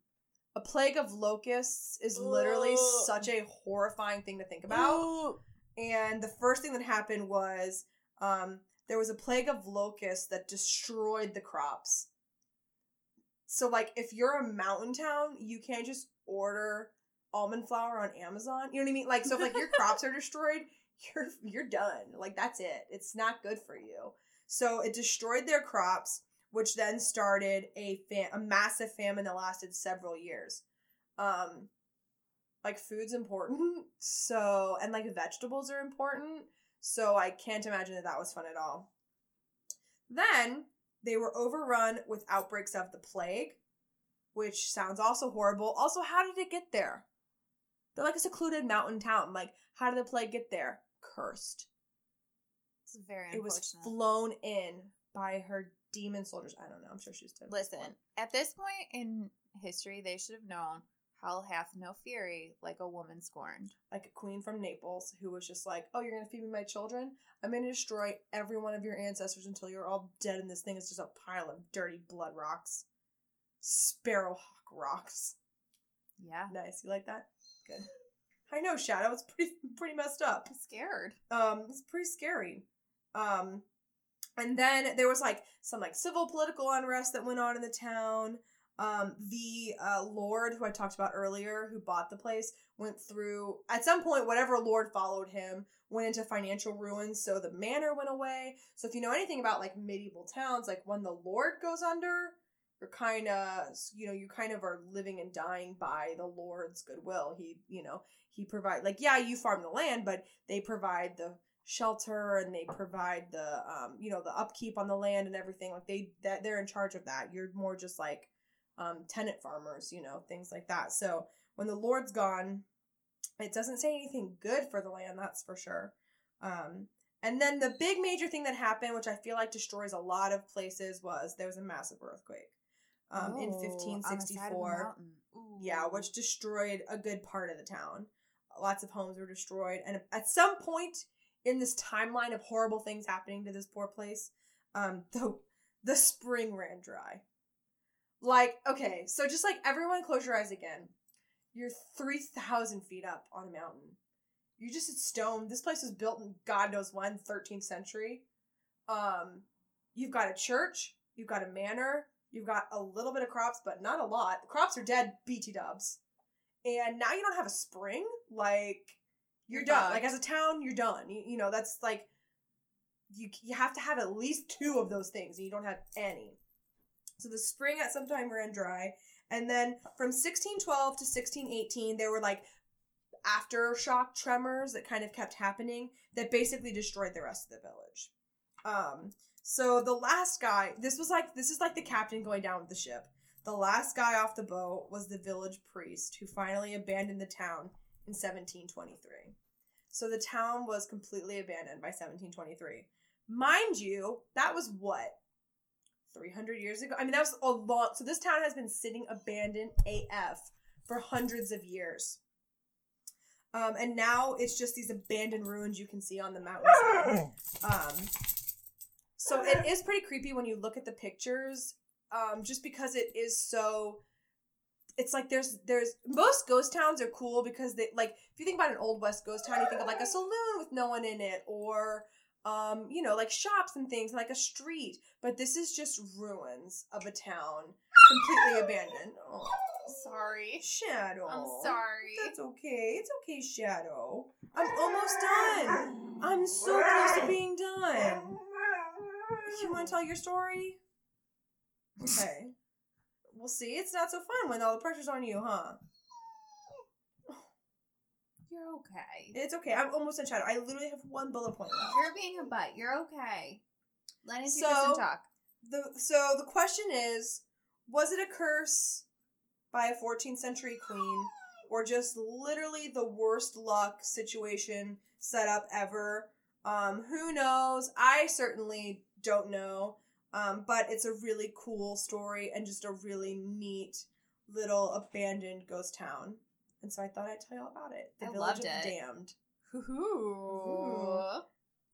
Speaker 1: a plague of locusts is literally
Speaker 2: Ugh.
Speaker 1: such a horrifying thing to think about. And the first thing that happened was um there was a plague of locusts that destroyed the crops. So like if you're a mountain town, you can't just order almond flour on Amazon. You know what I mean? Like so if like your crops are destroyed, you're you're done. Like that's it. It's not good for you. So it destroyed their crops, which then started a fa- a massive famine that lasted several years. Um, like food's important, so and like vegetables are important. So I can't imagine that that was fun at all. Then they were overrun with outbreaks of the plague, which sounds also horrible. Also, how did it get there? They're like a secluded mountain town. Like, how did the plague get there? Cursed.
Speaker 2: It's very
Speaker 1: It was flown in by her demon soldiers. I don't know. I'm sure she's dead.
Speaker 2: Listen, at this point in history, they should have known hell hath no fury like a woman scorned.
Speaker 1: like a queen from Naples who was just like, "Oh, you're gonna feed me my children? I'm gonna destroy every one of your ancestors until you're all dead, and this thing is just a pile of dirty blood rocks, sparrowhawk rocks."
Speaker 2: Yeah.
Speaker 1: Nice, you like that? Good. I know, Shadow. It's pretty pretty messed up.
Speaker 2: I'm scared.
Speaker 1: Um, it's pretty scary. Um, and then there was like some like civil political unrest that went on in the town. Um, the uh, lord who I talked about earlier, who bought the place, went through at some point whatever lord followed him went into financial ruin, so the manor went away. So if you know anything about like medieval towns, like when the lord goes under, you're kind of you know you kind of are living and dying by the lord's goodwill. He you know he provide like yeah you farm the land, but they provide the shelter and they provide the um you know the upkeep on the land and everything like they that they're in charge of that you're more just like um tenant farmers you know things like that. So when the lord's gone it doesn't say anything good for the land that's for sure. Um and then the big major thing that happened which i feel like destroys a lot of places was there was a massive earthquake um in
Speaker 2: Oh, on the side of the
Speaker 1: 1564 yeah, which destroyed a good part of the town. Lots of homes were destroyed, and at some point in this timeline of horrible things happening to this poor place, um, the the spring ran dry. Like, okay, so just like everyone, close your eyes again. You're three thousand feet up on a mountain. You just at stone. This place was built in God knows when, 13th century. Um, you've got a church, you've got a manor, you've got a little bit of crops, but not a lot. The crops are dead, BT dubs. And now you don't have a spring. Like, you're,
Speaker 2: You're
Speaker 1: done. Like, as a town, you're done. You, you know, that's like, you, you have to have at least two of those things, and you don't have any. So the spring at some time ran dry. And then from 1612 to 1618, there were like aftershock tremors that kind of kept happening that basically destroyed the rest of the village. Um, so the last guy, this was like this is like the captain going down with the ship. The last guy off the boat was the village priest who finally abandoned the town in 1723. So the town was completely abandoned by 1723. Mind you, that was what 300 years ago. I mean, that was a long. So this town has been sitting abandoned AF for hundreds of years. Um, and now it's just these abandoned ruins you can see on the mountainside. Um, so it is pretty creepy when you look at the pictures, um, just because it is so. It's like there's there's most ghost towns are cool because they like if you think about an old west ghost town, you think of like a saloon with no one in it, or um, you know, like shops and things, like a street. But this is just ruins of a town, completely abandoned. Oh,
Speaker 2: Sorry.
Speaker 1: Shadow.
Speaker 2: I'm sorry.
Speaker 1: That's okay. It's okay, Shadow. I'm almost done. I'm so close to being done. You want to tell your story? Okay. We'll see. It's not so fun when all the pressure's on you, huh?
Speaker 2: You're okay.
Speaker 1: It's okay. I'm almost in Shadow. I literally have one bullet point left.
Speaker 2: You're being a butt. You're okay. Let us
Speaker 1: So-
Speaker 2: talk.
Speaker 1: The so the question is, was it a curse by a 14th century queen, or just literally the worst luck situation set up ever? Um, who knows? I certainly don't know. Um, but it's a really cool story and just a really neat little abandoned ghost town. And so I thought I'd tell you all about it. The
Speaker 2: I
Speaker 1: Village
Speaker 2: loved
Speaker 1: of
Speaker 2: it.
Speaker 1: Damned.
Speaker 2: Ooh.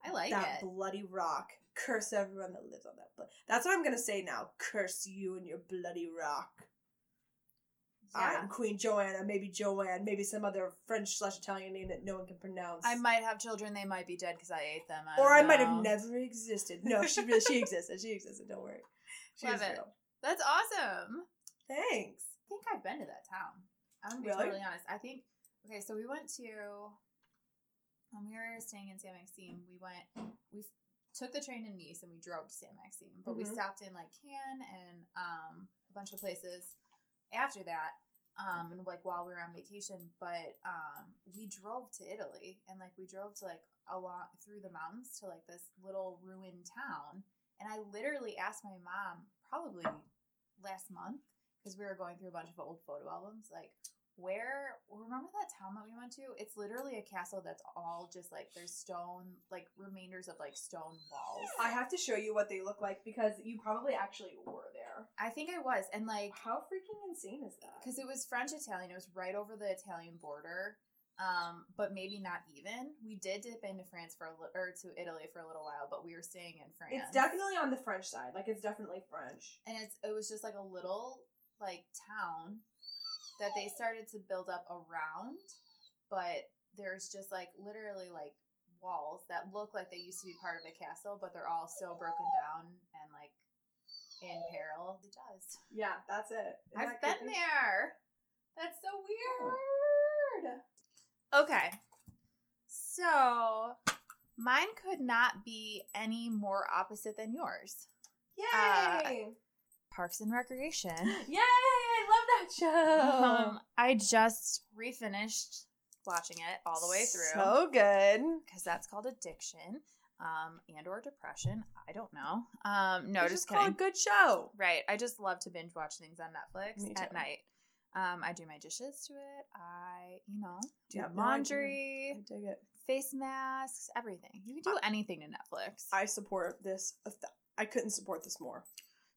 Speaker 2: I like
Speaker 1: that
Speaker 2: it.
Speaker 1: bloody rock. Curse everyone that lives on that. Blo- That's what I'm gonna say now. Curse you and your bloody rock.
Speaker 2: Yeah.
Speaker 1: I'm Queen Joanna, maybe Joanne, maybe some other French slash Italian name that no one can pronounce.
Speaker 2: I might have children. They might be dead because I ate them. I
Speaker 1: or
Speaker 2: don't
Speaker 1: I might have
Speaker 2: know.
Speaker 1: never existed. No, she really she existed. She existed. Don't worry. She
Speaker 2: Love it.
Speaker 1: real.
Speaker 2: That's awesome.
Speaker 1: Thanks.
Speaker 2: I think I've been to that town. I'm gonna be
Speaker 1: Really?
Speaker 2: totally honest. I think okay, so we went to when we were staying in Sainte-Maxime, we went we took the train to Nice and we drove to Sainte-Maxime. But we
Speaker 1: Mhm.
Speaker 2: stopped in like Cannes and um a bunch of places after that. Um and like while we were on vacation, but um we drove to Italy and like we drove to like along through the mountains to like this little ruined town. And I literally asked my mom probably last month because we were going through a bunch of old photo albums. Like, where remember that town that we went to? It's literally a castle that's all just like there's stone, like remainders of like stone walls.
Speaker 1: I have to show you what they look like because you probably actually were there.
Speaker 2: I think I was, and like
Speaker 1: How freaking insane is that?
Speaker 2: because it was French Italian, it was right over the Italian border. Um, but maybe not even. We did dip into France for a li- or to Italy for a little while, but we were staying in France.
Speaker 1: It's definitely on the French side. Like it's definitely French.
Speaker 2: and it's it was just like a little like town that they started to build up around but there's just like literally like walls that look like they used to be part of a castle but they're all so broken down and like in peril. It does.
Speaker 1: Yeah, that's it. Isn't
Speaker 2: i've
Speaker 1: that
Speaker 2: been there. That's so weird. Okay. So mine could not be any more opposite than yours. Uh,
Speaker 1: Yay!
Speaker 2: Parks and recreation
Speaker 1: Yay! I love that show.
Speaker 2: Um, I just refinished watching it all the way through
Speaker 1: So good.
Speaker 2: because that's called addiction, um, and or depression. I don't know. Um, no,
Speaker 1: It's
Speaker 2: just
Speaker 1: called
Speaker 2: kidding.
Speaker 1: a good show.
Speaker 2: Right. I just love to binge watch things on Netflix at night. Um, I do my dishes to it. I, you know, do
Speaker 1: Yep, no, I dig it.
Speaker 2: laundry,
Speaker 1: I dig it.
Speaker 2: face masks, everything. You can do anything to Netflix.
Speaker 1: I support this. I couldn't support this more.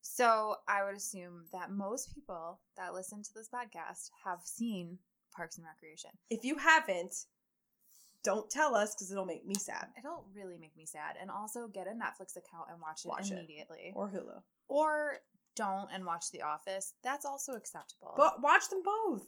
Speaker 2: So I would assume that most people that listen to this podcast have seen Parks and Recreation.
Speaker 1: If you haven't, don't tell us because it'll make me sad.
Speaker 2: It'll really make me sad. And also get a Netflix account and watch it
Speaker 1: Watch
Speaker 2: immediately. Or,
Speaker 1: Or Hulu.
Speaker 2: Or don't and watch The Office. That's also acceptable.
Speaker 1: But watch them both.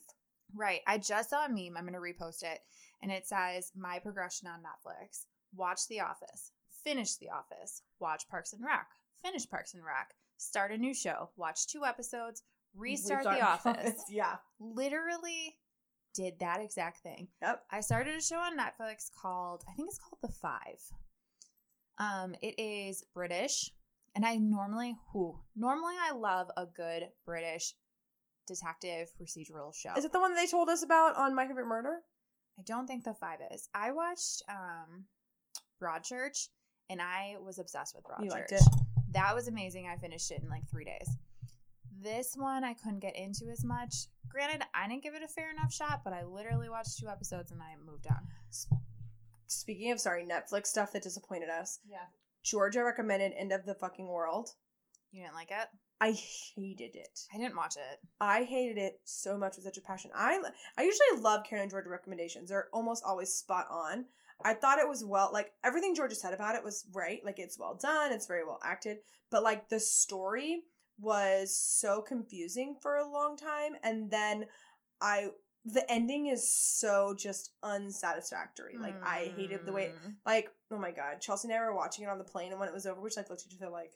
Speaker 2: right. I just saw a meme. I'm going to repost it. And it says, My progression on Netflix. Watch The Office. Finish The Office. Watch Parks and Rec. Finish Parks and Rec. Start a new show. Watch two episodes. Restart, The Office.
Speaker 1: yeah.
Speaker 2: Literally did that exact thing.
Speaker 1: Yep.
Speaker 2: I started a show on Netflix called I think it's called The Five. Um, it is British, and I normally who normally I love a good British detective procedural show.
Speaker 1: Is it the one they told us about on My Favorite Murder?
Speaker 2: I don't think the five is. I watched um Broadchurch and I was obsessed with Broadchurch.
Speaker 1: You liked it?
Speaker 2: That was amazing. I finished it in like three days. This one I couldn't get into as much. Granted, I didn't give it a fair enough shot, but I literally watched two episodes and I moved on.
Speaker 1: Speaking of sorry, Netflix stuff that disappointed us.
Speaker 2: Yeah.
Speaker 1: Georgia recommended End of the Fucking World.
Speaker 2: You didn't like it?
Speaker 1: I hated it.
Speaker 2: I didn't watch it.
Speaker 1: I hated it so much with such a passion. I I usually love Karen and Georgia recommendations. They're almost always spot on. I thought it was well, like everything Georgia said about it was right. Like it's well done, it's very well acted, but like the story was so confusing for a long time, and then I the ending is so just unsatisfactory. Like I hated the way,
Speaker 2: Mm.
Speaker 1: like oh my god, Chelsea and I were watching it on the plane, and when it was over, we just like looked at each other like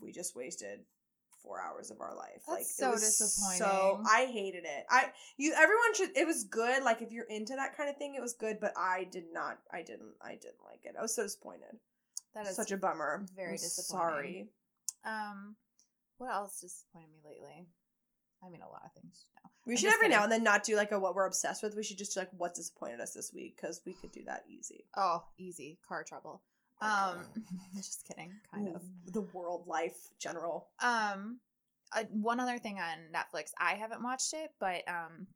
Speaker 1: we just wasted four hours of our life.
Speaker 2: That's
Speaker 1: like
Speaker 2: so
Speaker 1: it was
Speaker 2: disappointing.
Speaker 1: So I hated it. I you everyone should. It was good. Like if you're into that kind of thing, it was good. But I did not. I didn't. I didn't like it. I was so disappointed.
Speaker 2: That is
Speaker 1: Such a bummer.
Speaker 2: very
Speaker 1: I'm
Speaker 2: disappointing.
Speaker 1: Sorry.
Speaker 2: Um, what else disappointed me lately? I mean, a lot of things. No.
Speaker 1: We should every now and then not do like a what we're obsessed with. We should just do like what disappointed us this week because we could do that easy.
Speaker 2: Oh, easy car trouble. Um, just kidding, kind of.
Speaker 1: the world life general.
Speaker 2: Um, uh, one other thing on Netflix, I haven't watched it, but um,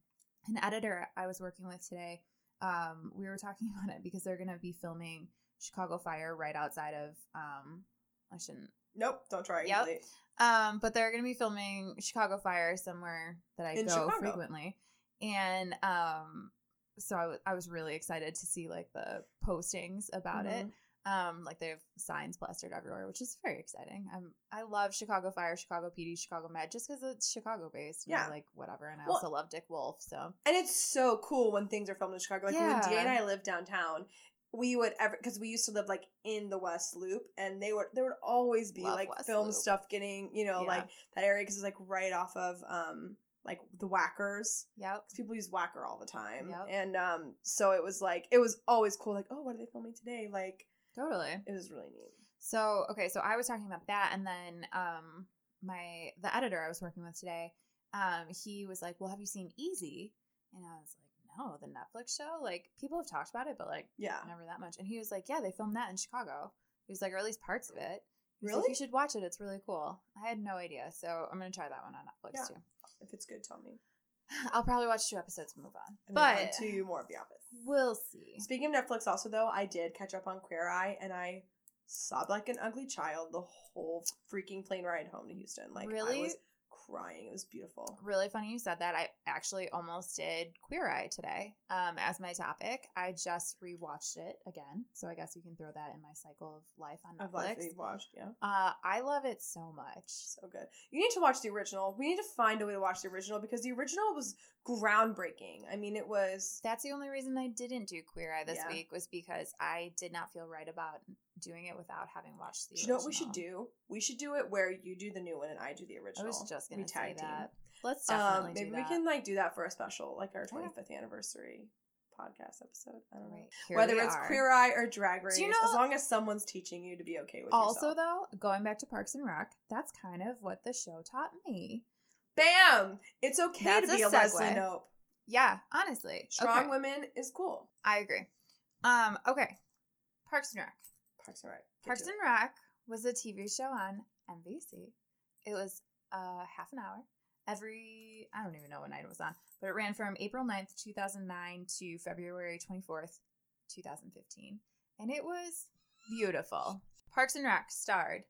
Speaker 2: an editor I was working with today, um, we were talking about it because they're gonna be filming Chicago Fire right outside of um, I shouldn't
Speaker 1: Nope, don't try.
Speaker 2: Yep. Um, but they're gonna be filming Chicago Fire somewhere that I
Speaker 1: In
Speaker 2: go
Speaker 1: Chicago.
Speaker 2: frequently, and um, so I was I was really excited to see like the postings about it. Um, like they have signs plastered everywhere, which is very exciting. Um, I love Chicago Fire, Chicago PD, Chicago Med, just because it's Chicago based.
Speaker 1: Yeah.
Speaker 2: like whatever. And I
Speaker 1: Well-
Speaker 2: also love Dick Wolf, so
Speaker 1: And it's so cool when things are filmed in Chicago. Like when
Speaker 2: Yeah.
Speaker 1: And I lived downtown, we would ever because we used to live like in the West Loop, and they would there would always be
Speaker 2: Love
Speaker 1: like
Speaker 2: West
Speaker 1: film
Speaker 2: Loop.
Speaker 1: stuff getting you know
Speaker 2: Yeah.
Speaker 1: like that area because it's like right off of um like the Wackers.
Speaker 2: yep.
Speaker 1: 'Cause people use Wacker all the time,
Speaker 2: Yep.
Speaker 1: and um so it was like it was always cool. Like oh, what are they filming today? Like
Speaker 2: Totally.
Speaker 1: it was really neat.
Speaker 2: So okay, so I was talking about that, and then um, my the editor I was working with today, um, he was like, "Well, have you seen Easy?" And I was like, "No, the Netflix show. Like people have talked about it, but like
Speaker 1: Yeah,
Speaker 2: never that much." And he was like, "Yeah, they filmed that in Chicago." He was like, or at least parts of it. Was like,
Speaker 1: Really?
Speaker 2: you should watch it. It's really cool. I had no idea, so I'm gonna try that one on Netflix
Speaker 1: Yeah.
Speaker 2: too.
Speaker 1: if it's good, tell me.
Speaker 2: I'll probably watch two episodes and move on,
Speaker 1: And on
Speaker 2: but
Speaker 1: to more of the office.
Speaker 2: We'll see.
Speaker 1: Speaking of Netflix, also though, I did catch up on Queer Eye, and I sobbed like an ugly child the whole freaking plane ride home to Houston. Like I
Speaker 2: Really?
Speaker 1: was crying. It was beautiful.
Speaker 2: Really funny you said that. I actually almost did Queer Eye today um, as my topic. I just rewatched it again, so I guess you can throw that in my cycle of life on Netflix.
Speaker 1: you've watched, yeah,
Speaker 2: Uh, I love it so much.
Speaker 1: so good. You need to watch the original. We need to find a way to watch the original because the original was groundbreaking. I mean, it was.
Speaker 2: That's the only reason I didn't do Queer Eye this
Speaker 1: Yeah.
Speaker 2: week was because I did not feel right about doing it without having watched the
Speaker 1: Do you know what we should do? We should do it where you do the new one and I do the original.
Speaker 2: I was just gonna
Speaker 1: We
Speaker 2: say
Speaker 1: tag team.
Speaker 2: that. Let's definitely
Speaker 1: Um, maybe we can like do that for a special, like our
Speaker 2: Okay.
Speaker 1: 25th anniversary podcast episode. I don't know.
Speaker 2: Right,
Speaker 1: Whether it's
Speaker 2: are.
Speaker 1: Queer Eye or Drag Race,
Speaker 2: you
Speaker 1: as long as someone's teaching you to be okay with
Speaker 2: Also,
Speaker 1: yourself.
Speaker 2: though, going back to Parks and Rec, that's kind of what the show taught me.
Speaker 1: Bam! It's okay
Speaker 2: That's
Speaker 1: to be
Speaker 2: a
Speaker 1: a, Leslie. Knope.
Speaker 2: Yeah, honestly,
Speaker 1: Strong
Speaker 2: Okay.
Speaker 1: women is cool.
Speaker 2: I agree. Um, okay. Parks and Rec.
Speaker 1: Parks and Rec. Get
Speaker 2: Parks and Rec was a TV show on NBC. It was uh half an hour every I don't even know what night it was on, but it ran from April 9th, 2009 to February 24th, 2015. And it was beautiful. Parks and Rec starred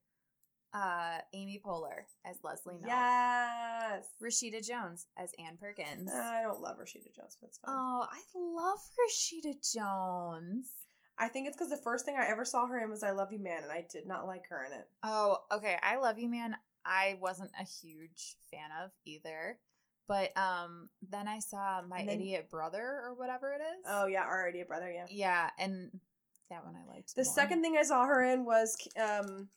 Speaker 2: uh Amy Poehler as Leslie. Knope,
Speaker 1: Yes.
Speaker 2: Rashida Jones as Ann Perkins.
Speaker 1: I don't love Rashida Jones, but it's fine.
Speaker 2: Oh, I love Rashida Jones.
Speaker 1: I think it's because the first thing I ever saw her in was I Love You Man, and I did not like her in it.
Speaker 2: Oh, okay. I love you, man. I wasn't a huge fan of either. But um then I saw My
Speaker 1: then-
Speaker 2: Idiot Brother or whatever it is.
Speaker 1: Oh yeah, our Idiot brother, yeah.
Speaker 2: Yeah, and that one I liked.
Speaker 1: The
Speaker 2: more.
Speaker 1: second thing I saw her in was um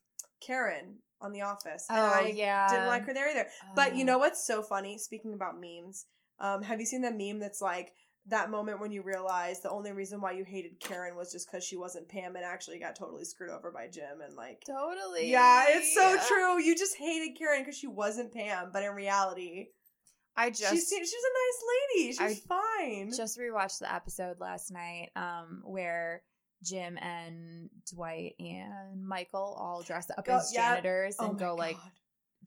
Speaker 1: Karen on The Office. and
Speaker 2: Oh,
Speaker 1: I
Speaker 2: yeah.
Speaker 1: didn't like her there either. But you
Speaker 2: Oh.
Speaker 1: know what's so funny? Speaking about memes, um, have you seen the meme that's like that moment when you realize the only reason why you hated Karen was just because she wasn't Pam and actually got totally screwed over by Jim and like.
Speaker 2: Totally.
Speaker 1: Yeah, it's so true. You just hated Karen because she wasn't Pam, but in reality,
Speaker 2: I just
Speaker 1: she seemed, she was a nice lady. she's
Speaker 2: I
Speaker 1: fine.
Speaker 2: just rewatched the episode last night um where Jim and Dwight and Michael all dress up
Speaker 1: Go-
Speaker 2: as
Speaker 1: yeah.
Speaker 2: janitors
Speaker 1: oh
Speaker 2: and go like
Speaker 1: God.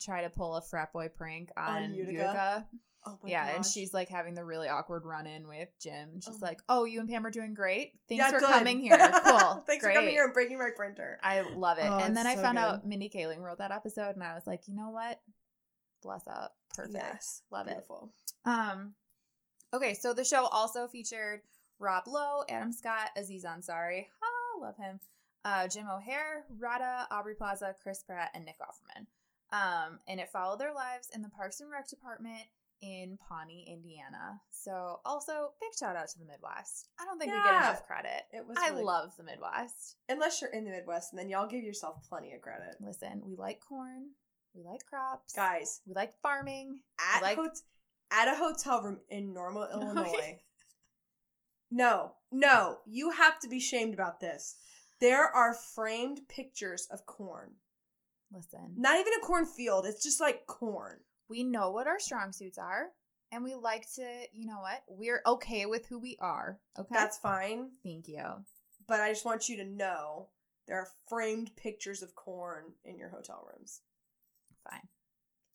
Speaker 2: Try to pull a frat boy prank on,
Speaker 1: On Utica?
Speaker 2: Utica.
Speaker 1: oh
Speaker 2: Yeah, and she's like having the really awkward run in with Jim. She's
Speaker 1: Oh.
Speaker 2: like, "Oh, you and Pam are doing great. Thanks
Speaker 1: Yeah,
Speaker 2: for
Speaker 1: good.
Speaker 2: coming here. Cool.
Speaker 1: Thanks
Speaker 2: great.
Speaker 1: for coming here and breaking my printer.
Speaker 2: I love it.
Speaker 1: Oh,
Speaker 2: and then I
Speaker 1: so
Speaker 2: found
Speaker 1: good.
Speaker 2: out Mindy Kaling wrote that episode, and I was like, you know what? Bless up. Perfect.
Speaker 1: Yes,
Speaker 2: Love it. Um, okay, so the show also featured Rob Lowe, Adam Scott, Aziz Ansari, ah, love him, uh, Jim O'Heir, Retta, Aubrey Plaza, Chris Pratt, and Nick Offerman. Um, and it followed their lives in the Parks and Rec department in Pawnee, Indiana. So, also big shout out to the Midwest. I don't think we get enough credit.
Speaker 1: It was.
Speaker 2: I
Speaker 1: really-
Speaker 2: love the Midwest.
Speaker 1: Unless you're in the Midwest, and then y'all give yourself plenty of credit,
Speaker 2: Listen, we like corn, we like crops,
Speaker 1: guys.
Speaker 2: we like farming.
Speaker 1: At
Speaker 2: like-
Speaker 1: hot- at a hotel room in Normal, Illinois. No, no, you have to be shamed about this. There are framed pictures of corn.
Speaker 2: Listen,
Speaker 1: Not even a cornfield. It's just like corn.
Speaker 2: we know what our strong suits are and we like to you know what we're okay with who we are okay
Speaker 1: That's fine.
Speaker 2: thank you
Speaker 1: But I just want you to know there are framed pictures of corn in your hotel rooms.
Speaker 2: fine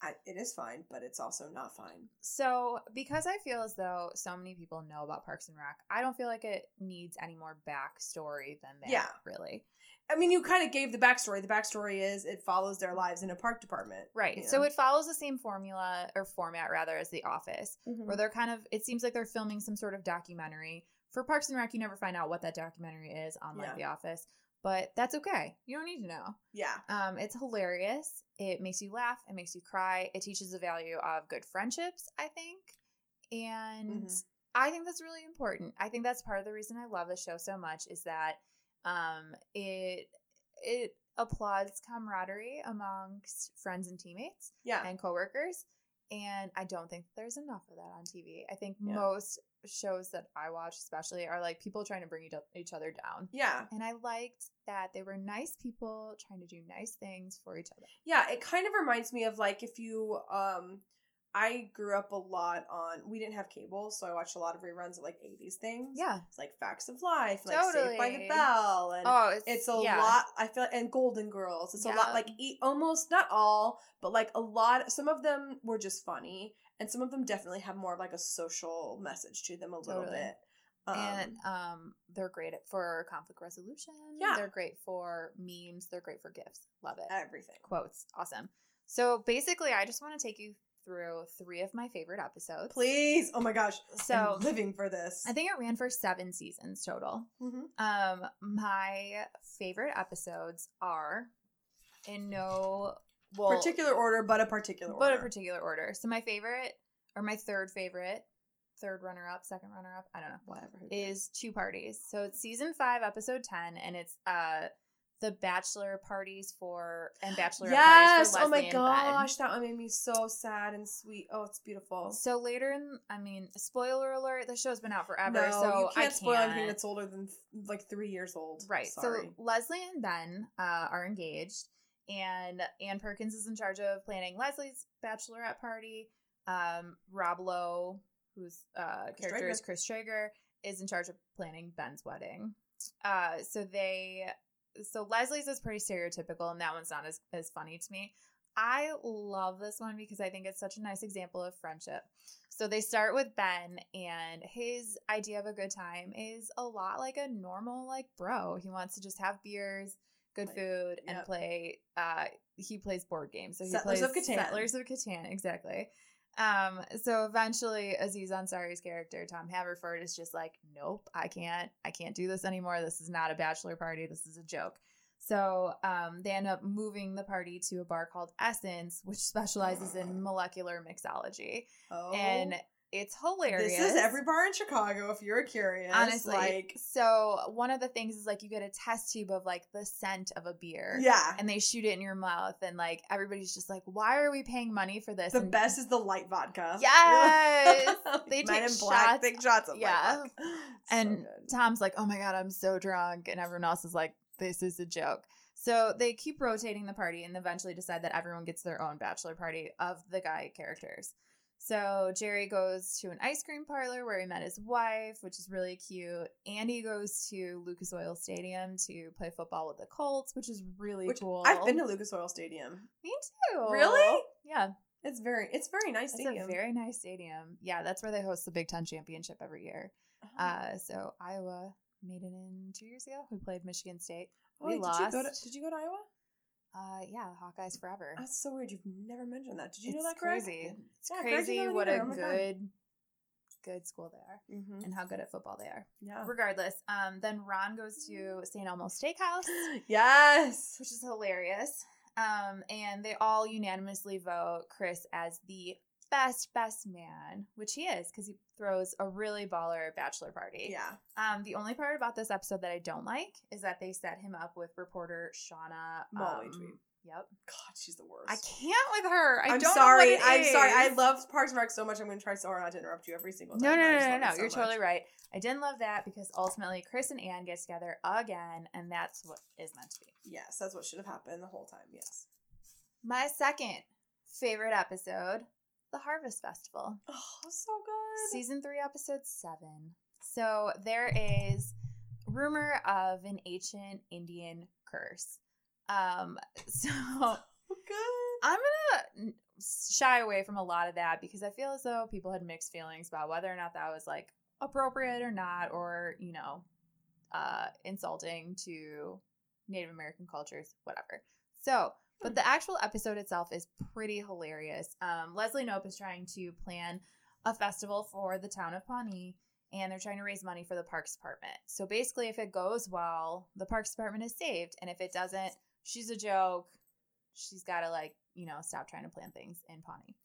Speaker 1: I, it is fine, but it's also not fine.
Speaker 2: so because i feel as though so many people know about parks and rec i don't feel like it needs any more backstory than that
Speaker 1: Yeah.
Speaker 2: really
Speaker 1: I mean, you kind of gave the backstory. The backstory is it follows their lives in a park department.
Speaker 2: right
Speaker 1: you
Speaker 2: so it follows the same formula or format rather as the office
Speaker 1: Mhm.
Speaker 2: where they're kind of it seems like they're filming some sort of documentary for parks and rec you never find out what that documentary is unlike
Speaker 1: Yeah.
Speaker 2: the office but that's okay you don't need to know
Speaker 1: Yeah.
Speaker 2: Um, it's hilarious. It makes you laugh. It makes you cry. It teaches the value of good friendships, I think. And
Speaker 1: Mhm.
Speaker 2: I think that's really important. I think that's part of the reason I love the show so much is that um, it it applauds camaraderie amongst friends and teammates
Speaker 1: Yeah.
Speaker 2: and coworkers. And I don't think there's enough of that on TV. I think
Speaker 1: Yeah.
Speaker 2: most shows that I watch, especially, are like people trying to bring each- each other down.
Speaker 1: Yeah.
Speaker 2: And I liked that they were nice people trying to do nice things for each other.
Speaker 1: Yeah. It kind of reminds me of like if you, um, I grew up a lot on, we didn't have cable, so I watched a lot of reruns of like 80s things.
Speaker 2: Yeah.
Speaker 1: It's like Facts of Life, like Saved by the Bell. And
Speaker 2: Oh, it's,
Speaker 1: it's a
Speaker 2: yeah.
Speaker 1: lot i feel and golden girls it's a lot like e- almost not all but like a lot some of them were just funny and some of them definitely have more of like a social message to them a little
Speaker 2: Totally.
Speaker 1: bit um,
Speaker 2: and um, they're great for conflict resolution.
Speaker 1: Yeah.
Speaker 2: They're great for memes. They're great for gifts. Love it.
Speaker 1: everything
Speaker 2: Quotes. Awesome. So basically, I just want to take you through three of my favorite episodes.
Speaker 1: please oh my gosh
Speaker 2: So
Speaker 1: I'm living for this
Speaker 2: I think it ran for seven seasons total.
Speaker 1: Mhm.
Speaker 2: Um, my favorite episodes are in no well,
Speaker 1: particular order but a particular
Speaker 2: but
Speaker 1: order
Speaker 2: a particular order. So my favorite, or my third favorite, third runner up, second runner up, I don't know,
Speaker 1: whatever
Speaker 2: is Two Parties. So it's season five, episode ten, and it's uh the bachelor parties for and bachelor
Speaker 1: yes oh my
Speaker 2: Ben.
Speaker 1: gosh that one made me so sad and sweet oh it's beautiful
Speaker 2: So later in, I mean, spoiler alert, the show's been out forever,
Speaker 1: no
Speaker 2: so
Speaker 1: you
Speaker 2: I
Speaker 1: can't spoil anything
Speaker 2: can't.
Speaker 1: that's older than like three years old
Speaker 2: Right.
Speaker 1: Sorry.
Speaker 2: So Leslie and Ben uh, are engaged, and Ann Perkins is in charge of planning Leslie's bachelorette party. Um, Rob Lowe, whose uh,
Speaker 1: Chris
Speaker 2: character is Chris Traeger, is in charge of planning Ben's wedding. Uh, so they, so Leslie's is pretty stereotypical, and that one's not as as funny to me. I love this one because I think it's such a nice example of friendship. So they start with Ben, and his idea of a good time is a lot like a normal like bro. He wants to just have beers, good
Speaker 1: Like,
Speaker 2: food, and play. Uh, he plays board games, so he
Speaker 1: Settlers
Speaker 2: plays
Speaker 1: of Catan.
Speaker 2: Settlers of Catan, exactly. Um, so eventually, Aziz Ansari's character Tom Haverford is just like, nope, I can't, I can't do this anymore. This is not a bachelor party. This is a joke. So um, they end up moving the party to a bar called Essence, which specializes in molecular mixology,
Speaker 1: oh
Speaker 2: and it's hilarious.
Speaker 1: This is every bar in Chicago if you're curious.
Speaker 2: honestly.
Speaker 1: like
Speaker 2: so one of the things is like you get a test tube of like the scent of a beer,
Speaker 1: yeah.
Speaker 2: and they shoot it in your mouth, and like everybody's just like, why are we paying money for this?
Speaker 1: The
Speaker 2: And-
Speaker 1: best is the light vodka.
Speaker 2: Yes! They
Speaker 1: Men
Speaker 2: take
Speaker 1: in black
Speaker 2: shots.
Speaker 1: big shots of
Speaker 2: Yeah.
Speaker 1: light vodka.
Speaker 2: And
Speaker 1: good.
Speaker 2: Tom's like, oh my God, I'm so drunk. And everyone else is like, this is a joke. So they keep rotating the party and eventually decide that everyone gets their own bachelor party of the guy characters. So Jerry goes to an ice cream parlor where he met his wife, which is really cute. Andy goes to Lucas Oil Stadium to play football with the Colts, which is really
Speaker 1: Which
Speaker 2: cool.
Speaker 1: I've been to Lucas Oil Stadium.
Speaker 2: Me too.
Speaker 1: Really?
Speaker 2: Yeah.
Speaker 1: It's very it's very nice
Speaker 2: It's
Speaker 1: stadium.
Speaker 2: a very nice stadium. Yeah, that's where they host the Big Ten championship every year.
Speaker 1: Uh-huh.
Speaker 2: Uh, so Iowa made it in two years ago. We played Michigan State.
Speaker 1: Oh,
Speaker 2: we
Speaker 1: Did you, go to,
Speaker 2: lost.
Speaker 1: did you go to Iowa?
Speaker 2: Uh, yeah, Hawkeyes forever.
Speaker 1: That's so weird. You've never mentioned that. Did you know
Speaker 2: It's
Speaker 1: that, Greg?
Speaker 2: crazy. It's
Speaker 1: Yeah,
Speaker 2: crazy what
Speaker 1: either.
Speaker 2: a
Speaker 1: Oh God.
Speaker 2: good, good school they are,
Speaker 1: Mm-hmm.
Speaker 2: and how good at football they are.
Speaker 1: Yeah.
Speaker 2: Regardless, um, then Ron goes to St. Elmo Steakhouse,
Speaker 1: Yes.
Speaker 2: which is hilarious. Um, and they all unanimously vote Chris as the best best man, which he is because he throws a really baller bachelor party.
Speaker 1: Yeah.
Speaker 2: Um, the only part about this episode that I don't like is that they set him up with reporter Shauna
Speaker 1: Malwae
Speaker 2: um,
Speaker 1: Tweep.
Speaker 2: Yep.
Speaker 1: God, she's the worst.
Speaker 2: I can't with her. I
Speaker 1: I'm
Speaker 2: don't
Speaker 1: sorry.
Speaker 2: Know what it
Speaker 1: I'm sorry. I love Parks and Rec so much. I'm going to try so hard not to interrupt you every single time.
Speaker 2: No, no, no, no, no.
Speaker 1: so
Speaker 2: You're
Speaker 1: much.
Speaker 2: totally right. I didn't love that because ultimately Chris and Anne get together again, and that's what is meant to be.
Speaker 1: Yes, that's what should have happened the whole time. Yes.
Speaker 2: My second favorite episode, the Harvest Festival.
Speaker 1: Oh, so good.
Speaker 2: Season three, episode seven. So there is rumor of an ancient Indian curse. Um, so
Speaker 1: So good.
Speaker 2: I'm gonna shy away from a lot of that because I feel as though people had mixed feelings about whether or not that was like appropriate or not, or you know, uh, insulting to Native American cultures, whatever. So, but the actual episode itself is pretty hilarious. Um, Leslie Knope is trying to plan a festival for the town of Pawnee. And they're trying to raise money for the Parks Department. So basically, if it goes well, the Parks Department is saved. And if it doesn't, she's a joke she's got to like you know stop trying to plan things in Pawnee.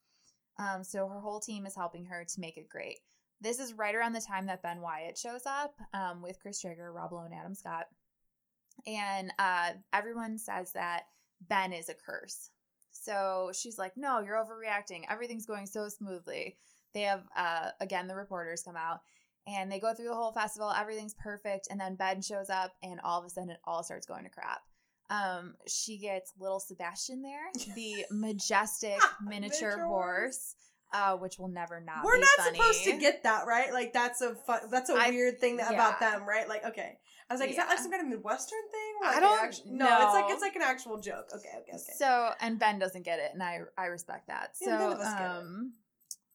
Speaker 2: Um, so her whole team is helping her to make it great. This is right around the time that Ben Wyatt shows up um, with Chris Traeger, Rob Lowe, and Adam Scott, and uh, everyone says that Ben is a curse. So she's like, "No, you're overreacting. Everything's going so smoothly." They have uh, again the reporters come out and they go through the whole festival. Everything's perfect, and then Ben shows up, and all of a sudden it all starts going to crap. Um, she gets little Sebastian there, the majestic miniature
Speaker 1: Miniature
Speaker 2: horse, uh, which will never not.
Speaker 1: We're not
Speaker 2: funny.
Speaker 1: supposed to get that, right? Like that's a fun, that's a
Speaker 2: I-
Speaker 1: weird thing that, about them, right? Like, okay, I was like, is that like some kind of midwestern thing?
Speaker 2: I
Speaker 1: Like, they
Speaker 2: don't
Speaker 1: actu- no, it's like it's like an actual joke. Okay, okay, okay.
Speaker 2: So and Ben doesn't get it, and I I respect that.
Speaker 1: Yeah,
Speaker 2: so
Speaker 1: of us get it.
Speaker 2: um,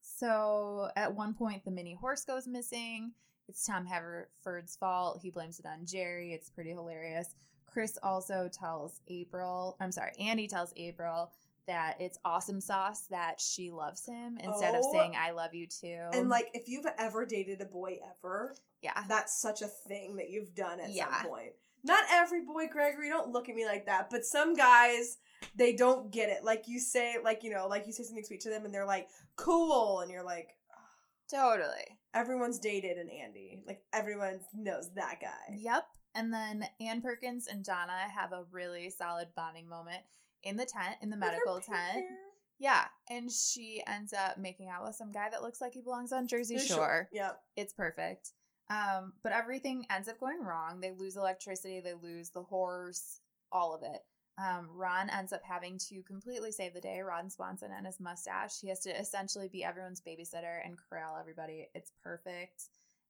Speaker 2: so at one point the mini horse goes missing. It's Tom Haverford's fault. He blames it on Jerry. It's pretty hilarious. Chris also tells April. I'm sorry, Andy tells April that it's awesome sauce that she loves him instead of
Speaker 1: Oh.
Speaker 2: saying I love you too.
Speaker 1: and like, if you've ever dated a boy ever,
Speaker 2: yeah,
Speaker 1: that's such a thing that you've done at
Speaker 2: Yeah.
Speaker 1: some point. Not every boy, Gregory. Don't look at me like that. But some guys, they don't get it. Like you say, like you know, like you say something sweet to them, and they're like, "Cool," and you're like,
Speaker 2: totally.
Speaker 1: everyone's dated an Andy. Like everyone knows that guy.
Speaker 2: Yep. And then Ann Perkins and Donna have a really solid bonding moment in the tent, in the medical tent. Yeah. And she ends up making out with some guy that looks like he belongs on Jersey
Speaker 1: Jersey
Speaker 2: Shore.
Speaker 1: Yep.
Speaker 2: It's perfect. Um, but everything ends up going wrong. They lose electricity, they lose the horse, all of it. Um, Ron ends up having to completely save the day. Ron Swanson and his mustache. He has to essentially be everyone's babysitter and corral everybody. It's perfect.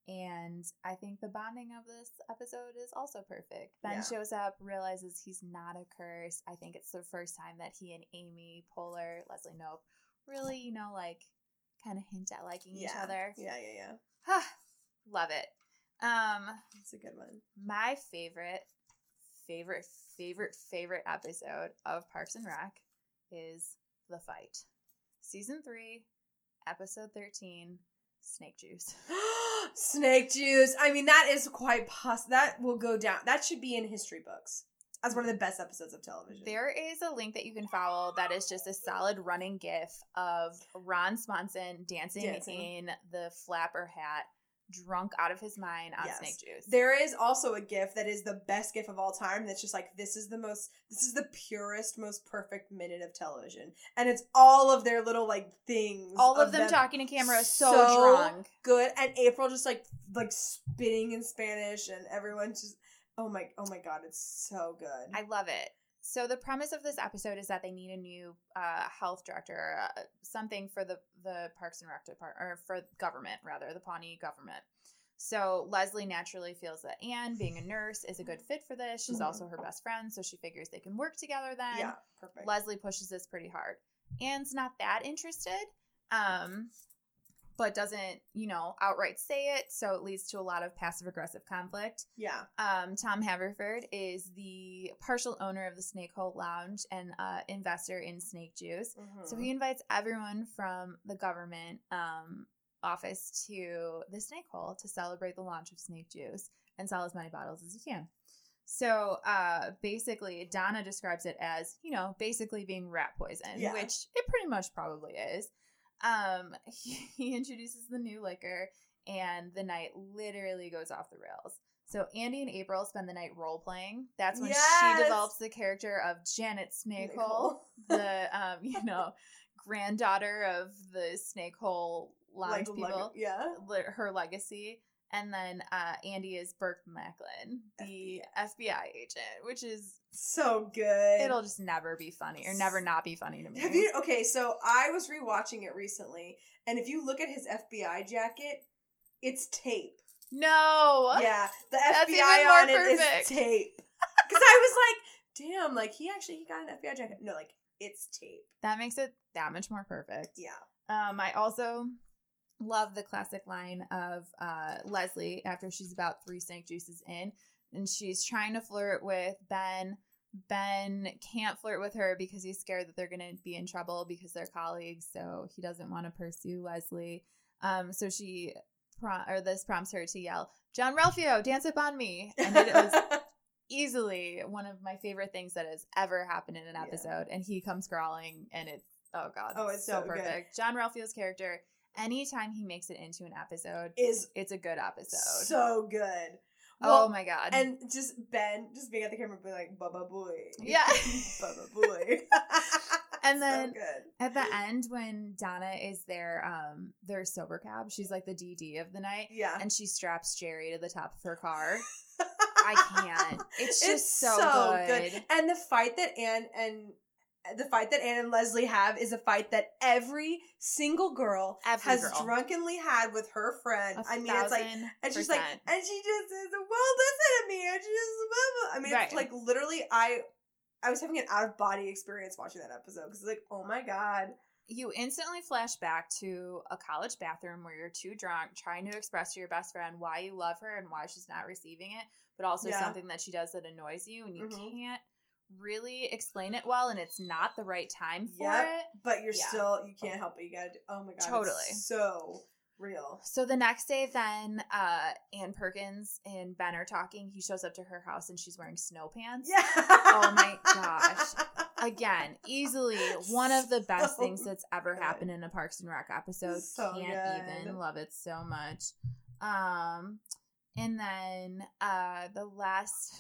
Speaker 2: And I think the bonding of this episode is also perfect. Ben
Speaker 1: Yeah.
Speaker 2: shows up, realizes he's not a curse. I think it's the first time that he and Amy Poehler, Leslie Knope, really, you know, like kind of hint at liking each other.
Speaker 1: Yeah, yeah, yeah.
Speaker 2: Love it. Um,
Speaker 1: It's a good one.
Speaker 2: my favorite, favorite, favorite, favorite episode of Parks and Rec is The Fight. Season 3, episode 13, Snake Juice.
Speaker 1: Snake juice. I mean, that is quite poss. That will go down. That should be in history books as one of the best episodes of television.
Speaker 2: There is a link that you can follow that is just a solid running gif of Ron Swanson dancing,
Speaker 1: Dancing.
Speaker 2: in the flapper hat, drunk out of his mind on
Speaker 1: Yes.
Speaker 2: Snake Juice.
Speaker 1: There is also a GIF that is the best GIF of all time. That's just like this is the most, this is the purest, most perfect minute of television, and it's all of their little like things.
Speaker 2: All of them, talking to camera, so,
Speaker 1: so
Speaker 2: drunk.
Speaker 1: good, and April just like like spitting in Spanish, and everyone just oh my oh my god, it's so good.
Speaker 2: I love it. So the premise of this episode is that they need a new uh, health director, uh, something for the the Parks and Rec department, or for government rather, the Pawnee government. So Leslie naturally feels that Anne, being a nurse, is a good fit for this. She's
Speaker 1: Mhm.
Speaker 2: also her best friend, so she figures they can work together then.
Speaker 1: yeah, perfect.
Speaker 2: Leslie pushes this pretty hard. Anne's not that interested, um, but doesn't, you know, outright say it. So it leads to a lot of passive aggressive conflict.
Speaker 1: yeah,
Speaker 2: Um, Tom Haverford is the partial owner of the Snake Hole Lounge and uh, investor in Snake Juice. So
Speaker 1: Mhm.
Speaker 2: he invites everyone from the government um, office to the Snake Hole to celebrate the launch of Snake Juice and sell as many bottles as he can. So uh, basically, Donna describes it as, you know, basically being rat poison,
Speaker 1: Yeah.
Speaker 2: which it pretty much probably is. Um, he, he introduces the new liquor, and the night literally goes off the rails. So Andy and April spend the night role playing. That's when
Speaker 1: Yes!
Speaker 2: she develops the character of Janet Snakehole, the um, you know, granddaughter of the Snakehole Lounge
Speaker 1: like,
Speaker 2: people
Speaker 1: like, yeah,
Speaker 2: her legacy. And then uh, Andy is Burt Macklin, the FBI agent, which is
Speaker 1: so good.
Speaker 2: it'll just never be funny or never not be funny to me.
Speaker 1: Have you okay? So I was rewatching it recently, and if you look at his FBI jacket, it's tape.
Speaker 2: no,
Speaker 1: Yeah, the
Speaker 2: That's
Speaker 1: FBI on it is
Speaker 2: perfect.
Speaker 1: tape. Because I was like, damn, like he actually he got an FBI jacket. No, like it's tape.
Speaker 2: that makes it that much more perfect.
Speaker 1: Yeah.
Speaker 2: Um, I also love the classic line of uh, Leslie after she's about three snake juices in, and she's trying to flirt with Ben. Ben can't flirt with her because he's scared that they're going to be in trouble because they're colleagues, so he doesn't want to pursue Leslie. Um, so she prom- or this prompts her to yell, "Jean-Ralphio, dance up on me!" And it was easily one of my favorite things that has ever happened in an
Speaker 1: Yeah.
Speaker 2: episode. And he comes crawling, and it's oh god,
Speaker 1: Oh, it's so good.
Speaker 2: perfect. Jean-Ralphio's character, anytime he makes it into an episode,
Speaker 1: is
Speaker 2: it's a good episode.
Speaker 1: so good.
Speaker 2: oh my god,
Speaker 1: And just Ben, just being at the camera, being like, "Baba boy,
Speaker 2: Yeah.
Speaker 1: Baba boy."
Speaker 2: And
Speaker 1: So
Speaker 2: then-
Speaker 1: good.
Speaker 2: at the end when Donna is their um their sober cab, she's like the DD of the night.
Speaker 1: yeah,
Speaker 2: And she straps Jerry to the top of her car. I can't. It's just
Speaker 1: It's
Speaker 2: so, good.
Speaker 1: And the fight that Anne and the fight that Anne and Leslie have is a fight that every single girl
Speaker 2: Every
Speaker 1: has
Speaker 2: girl.
Speaker 1: drunkenly had with her friend.
Speaker 2: A
Speaker 1: I mean, it's like, and she's like, and she just says, "Well, listen to me," and she just, blah, blah. I mean, it's like literally, I, I was having an out of body experience watching that episode because, like, oh my god,
Speaker 2: you instantly flash back to a college bathroom where you're too drunk trying to express to your best friend why you love her and why she's not receiving it but also
Speaker 1: Yeah.
Speaker 2: something that she does that annoys you and you
Speaker 1: Mhm.
Speaker 2: can't really explain it well and it's not the right time for
Speaker 1: Yep.
Speaker 2: it
Speaker 1: but you're
Speaker 2: Yeah.
Speaker 1: still, you can't help it. You gotta, do, oh my god,
Speaker 2: Totally.
Speaker 1: so real.
Speaker 2: so the next day then uh ann perkins and ben are talking he shows up to her house and she's wearing snow pants
Speaker 1: Yeah.
Speaker 2: Oh my gosh. again easily one of the best
Speaker 1: So
Speaker 2: things that's ever
Speaker 1: good.
Speaker 2: happened in a parks and rec episode
Speaker 1: So
Speaker 2: can't
Speaker 1: good.
Speaker 2: even love it so much um and then uh the last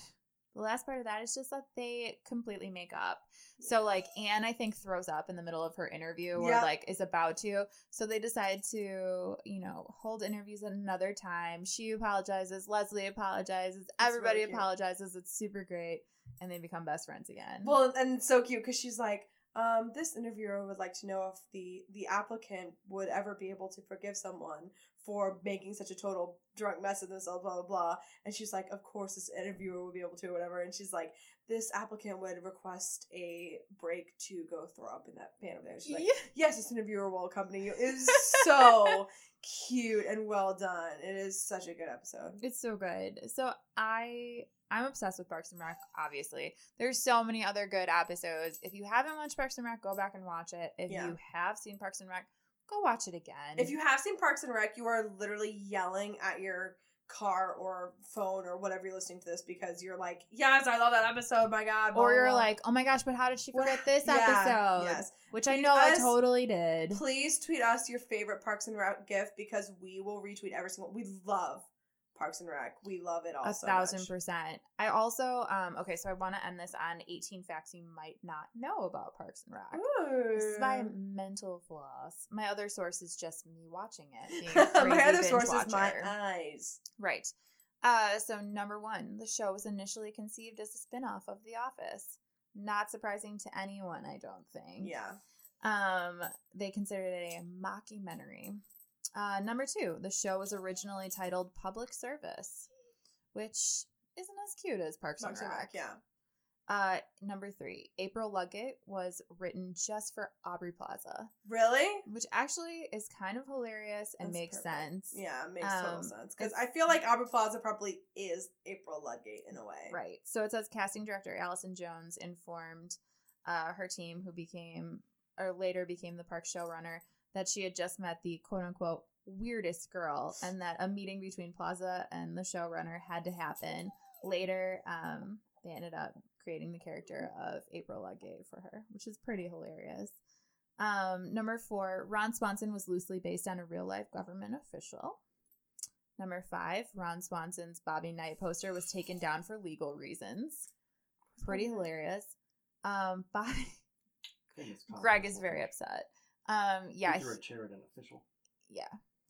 Speaker 2: the last part of that is just that they completely make up. So like anne i think throws up in the middle of her interview or
Speaker 1: Yeah.
Speaker 2: like is about to. So they decide to you know hold interviews at another time. She apologizes. Leslie apologizes. Everybody
Speaker 1: really
Speaker 2: apologizes. It's super great. And they become best friends again.
Speaker 1: Well, and so cute because she's like, um, this interviewer would like to know if the the applicant would ever be able to forgive someone for making such a total drunk mess of themselves, blah blah blah. And she's like, of course, this interviewer will be able to, or whatever. And she's like, this applicant would request a break to go throw up in that pan over there. She's like,
Speaker 2: Yeah.
Speaker 1: yes, this interviewer will accompany you. It is so cute and well done. It is such a good episode.
Speaker 2: It's so good. So I I'm obsessed with Parks and Rec. Obviously, there's so many other good episodes. If you haven't watched Parks and Rec, go back and watch it. If
Speaker 1: Yeah.
Speaker 2: you have seen Parks and Rec, go watch it again.
Speaker 1: If you have seen Parks and Rec, you are literally yelling at your car or phone or whatever you're listening to this because you're like, yes, I love that episode. My God. blah,
Speaker 2: or you're
Speaker 1: blah, blah."
Speaker 2: like, oh my gosh, but how did she forget this
Speaker 1: Yeah,
Speaker 2: episode?
Speaker 1: Yes.
Speaker 2: Which I
Speaker 1: Tweet
Speaker 2: know I totally did.
Speaker 1: Please tweet us your favorite Parks and Rec gift because we will retweet every single. We love Parks and Rec. We love it all.
Speaker 2: A
Speaker 1: so
Speaker 2: thousand
Speaker 1: much.
Speaker 2: percent. I also, um, okay, so I want to end this on 18 facts you might not know about Parks and Rec. This is my mental floss. My other source is just me watching it.
Speaker 1: my other source is my eyes.
Speaker 2: Right. Uh, so number one, the show was initially conceived as a spin-off of The Office. Not surprising to anyone, I don't think.
Speaker 1: Yeah.
Speaker 2: Um, they considered it a mockumentary. Uh, number two, the show was originally titled Public Service, which isn't as cute as Parks,
Speaker 1: Parks
Speaker 2: and Rec.
Speaker 1: Rec, yeah.
Speaker 2: Uh, number three, April Ludgate was written just for Aubrey Plaza,
Speaker 1: Really?
Speaker 2: which actually is kind of hilarious and
Speaker 1: That's
Speaker 2: makes
Speaker 1: perfect.
Speaker 2: sense.
Speaker 1: Yeah, it makes total
Speaker 2: Um,
Speaker 1: sense. Because I feel like Aubrey Plaza probably is April Ludgate in a way.
Speaker 2: Right. So it says casting director Allison Jones informed uh, her team, who became or later became the park showrunner, that she had just met the quote unquote weirdest girl and that a meeting between Plaza and the showrunner had to happen. Later, um, they ended up creating the character of April Ludgate for her, which is pretty hilarious. Um, number four, Ron Swanson was loosely based on a real life government official. Number five, Ron Swanson's Bobby Knight poster was taken down for legal reasons. Pretty hilarious. Um, Bobby, Greg is very upset. Um, yeah,
Speaker 3: He threw a chair at an official.
Speaker 2: yeah,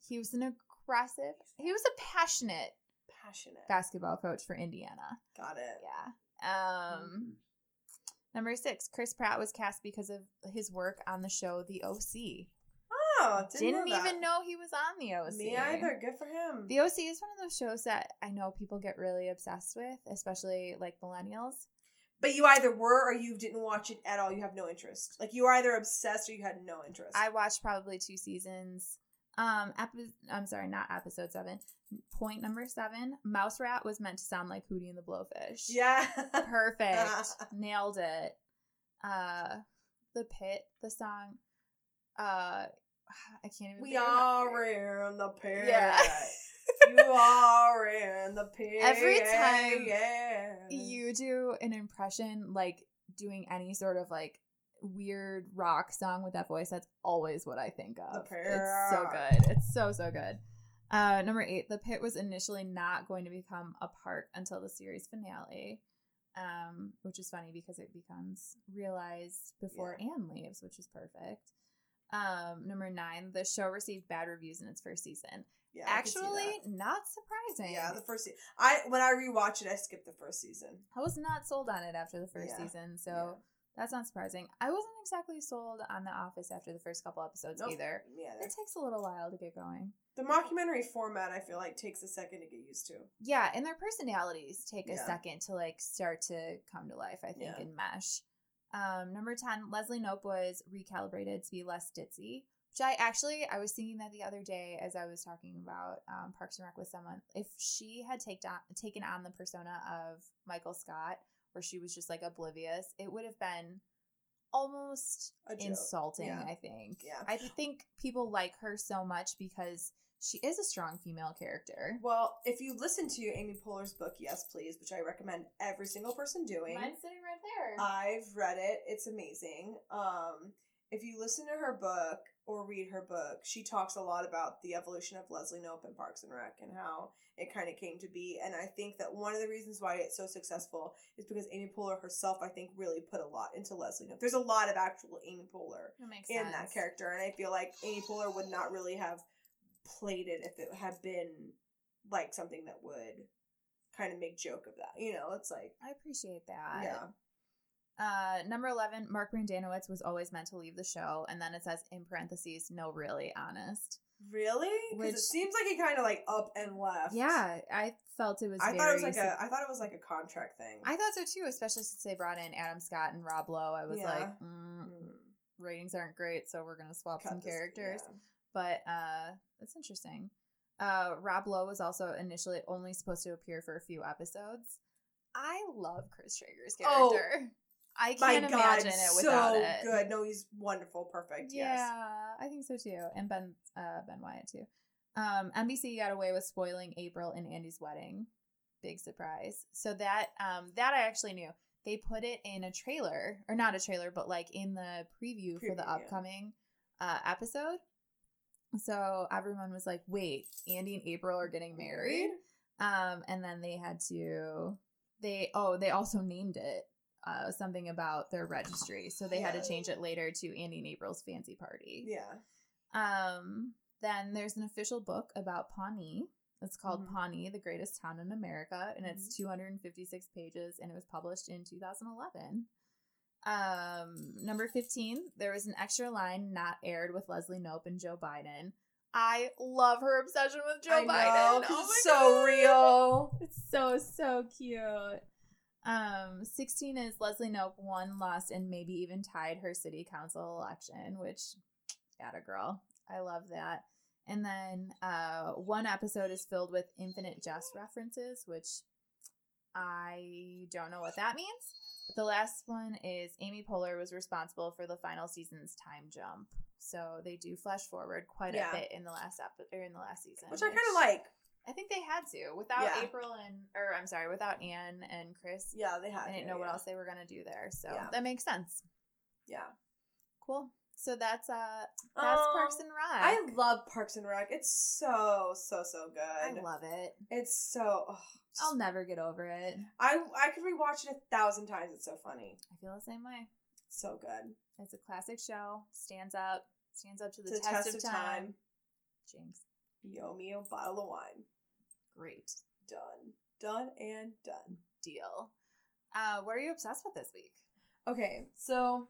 Speaker 2: he was an aggressive. He was a passionate
Speaker 1: Passionate.
Speaker 2: basketball coach for Indiana.
Speaker 1: Got it.
Speaker 2: Yeah. Um, number six, Chris Pratt was cast because of his work on the show The OC.
Speaker 1: Oh, didn't,
Speaker 2: Didn't,
Speaker 1: know
Speaker 2: even know he was on The OC.
Speaker 1: Me either. Good for him.
Speaker 2: The OC is one of those shows that I know people get really obsessed with, especially like millennials.
Speaker 1: But you either were or you didn't watch it at all. You have no interest. Like you were either obsessed or you had no interest.
Speaker 2: I watched probably two seasons. Um, epi- I'm sorry, not episode seven. Point number seven. Mouse Rat was meant to sound like Hootie and the Blowfish.
Speaker 1: yeah.
Speaker 2: perfect. Nailed it. Uh, the Pit, the song. Uh, I can't even.
Speaker 1: we are in the pit.
Speaker 2: Yeah.
Speaker 1: you are in the pit.
Speaker 2: Every time
Speaker 1: yeah.
Speaker 2: you do an impression like doing any sort of like weird rock song with that voice that's always what i think of. it's so good. It's so so good. Uh number eight the pit was initially not going to become a park until the series finale um which is funny because it becomes realized before anne leaves which is perfect. Um number nine the show received bad reviews in its first season
Speaker 1: Yeah, I can see
Speaker 2: actually not surprising
Speaker 1: Yeah, the first season. I when I rewatch it, I skipped the first season.
Speaker 2: I was not sold on it after the first
Speaker 1: Yeah.
Speaker 2: season, so
Speaker 1: Yeah.
Speaker 2: that's not surprising. I wasn't exactly sold on The Office after the first couple episodes
Speaker 1: Nope.
Speaker 2: either.
Speaker 1: Yeah,
Speaker 2: It takes a little while to get going.
Speaker 1: the mockumentary format I feel like takes a second to get used to.
Speaker 2: Yeah, and their personalities take a second to like start to come to life, I think, and mesh. Um, number 10, Leslie Knope was recalibrated to be less ditzy. Which I actually I was thinking that the other day as I was talking about um, Parks and Rec with someone. If she had take on, taken on the persona of Michael Scott, where she was just like oblivious, it would have been almost insulting.
Speaker 1: Yeah.
Speaker 2: I think.
Speaker 1: Yeah.
Speaker 2: I think people like her so much because she is a strong female character.
Speaker 1: Well, if you listen to Amy Poehler's book, Yes Please, which I recommend every single person doing,
Speaker 2: Mine's sitting right there.
Speaker 1: I've read it. It's amazing. Um, if you listen to her book or read her book, she talks a lot about the evolution of Leslie Knope and Parks and Rec and how it kind of came to be. And I think that one of the reasons why it's so successful is because Amy Poehler herself, I think, really put a lot into Leslie Knope. There's a lot of actual Amy Poehler
Speaker 2: That
Speaker 1: in
Speaker 2: sense.
Speaker 1: that character, and I feel like Amy Poehler would not really have played it if it had been like something that would kind of make joke of that. You know, it's like
Speaker 2: I appreciate that.
Speaker 1: yeah.
Speaker 2: Uh, number 11, Mark Brendanawicz was always meant to leave the show. And then it says in parentheses, no, really honest.
Speaker 1: Really? Because
Speaker 2: Which-
Speaker 1: it seems like he kind of like up and left.
Speaker 2: Yeah, I felt it was
Speaker 1: I thought it was like a. I thought it was like a contract thing.
Speaker 2: I thought so too, especially since they brought in Adam Scott and Rob Lowe. I was
Speaker 1: Yeah.
Speaker 2: like, mm,
Speaker 1: Mm,
Speaker 2: ratings aren't great, so we're going to swap
Speaker 1: cut
Speaker 2: some
Speaker 1: this-
Speaker 2: characters.
Speaker 1: yeah.
Speaker 2: But uh, it's interesting. Uh, Rob Lowe was also initially only supposed to appear for a few episodes. I love Chris Traeger's
Speaker 1: Oh,
Speaker 2: character. I can't
Speaker 1: God,
Speaker 2: imagine it
Speaker 1: so
Speaker 2: without it.
Speaker 1: good. No, he's wonderful, perfect.
Speaker 2: Yeah,
Speaker 1: Yes.
Speaker 2: I think so too. And Ben uh Ben Wyatt too. Um NBC got away with spoiling April and Andy's wedding. Big surprise. So that um that I actually knew. They put it in a trailer, or not a trailer, but like in the preview, for
Speaker 1: Preview,
Speaker 2: the
Speaker 1: yeah.
Speaker 2: upcoming uh episode. So everyone was like, "Wait, Andy and April are getting married?" Um and then they had to they oh, they also named it uh something about their registry. So they had to change it later to Andy and April's fancy party.
Speaker 1: Yeah.
Speaker 2: Um, then there's an official book about Pawnee. It's called
Speaker 1: Mhm.
Speaker 2: Pawnee, the Greatest Town in America, and it's 256 pages, and it was published in 2011. Um, number 15, there was an extra line not aired with Leslie Knope and Joe Biden. I love her obsession with Joe
Speaker 1: I know,
Speaker 2: Oh my
Speaker 1: so
Speaker 2: God.
Speaker 1: real.
Speaker 2: It's so so cute. Um, 16 is Leslie Knope won, lost, and maybe even tied her city council election, which got a girl. I love that. And then uh one episode is filled with infinite jest references, which I don't know what that means. But the last one is Amy Poehler was responsible for the final season's time jump. So they do flash forward quite
Speaker 1: Yeah.
Speaker 2: a bit in the last episode or in the last season.
Speaker 1: Which I kind of like.
Speaker 2: I think they had to without
Speaker 1: Yeah.
Speaker 2: April and or I'm sorry, without Anne and Chris.
Speaker 1: Yeah, they had.
Speaker 2: I didn't
Speaker 1: to,
Speaker 2: know what else they were gonna do there, so
Speaker 1: Yeah.
Speaker 2: that makes sense.
Speaker 1: Yeah.
Speaker 2: Cool. So that's uh that's
Speaker 1: Um,
Speaker 2: Parks and Rec.
Speaker 1: I love Parks and Rec. It's so so so good.
Speaker 2: I love it.
Speaker 1: It's so. Oh,
Speaker 2: I'll never get over it.
Speaker 1: I I could rewatch it a thousand times. It's so funny.
Speaker 2: I feel the same way.
Speaker 1: So good.
Speaker 2: It's a classic show. Stands up. Stands up to the,
Speaker 1: To the
Speaker 2: test, of time. Jinx.
Speaker 1: Yo me a bottle of wine.
Speaker 2: Great
Speaker 1: Done. Done and done.
Speaker 2: deal. Uh, what are you obsessed with this week?
Speaker 1: Okay, so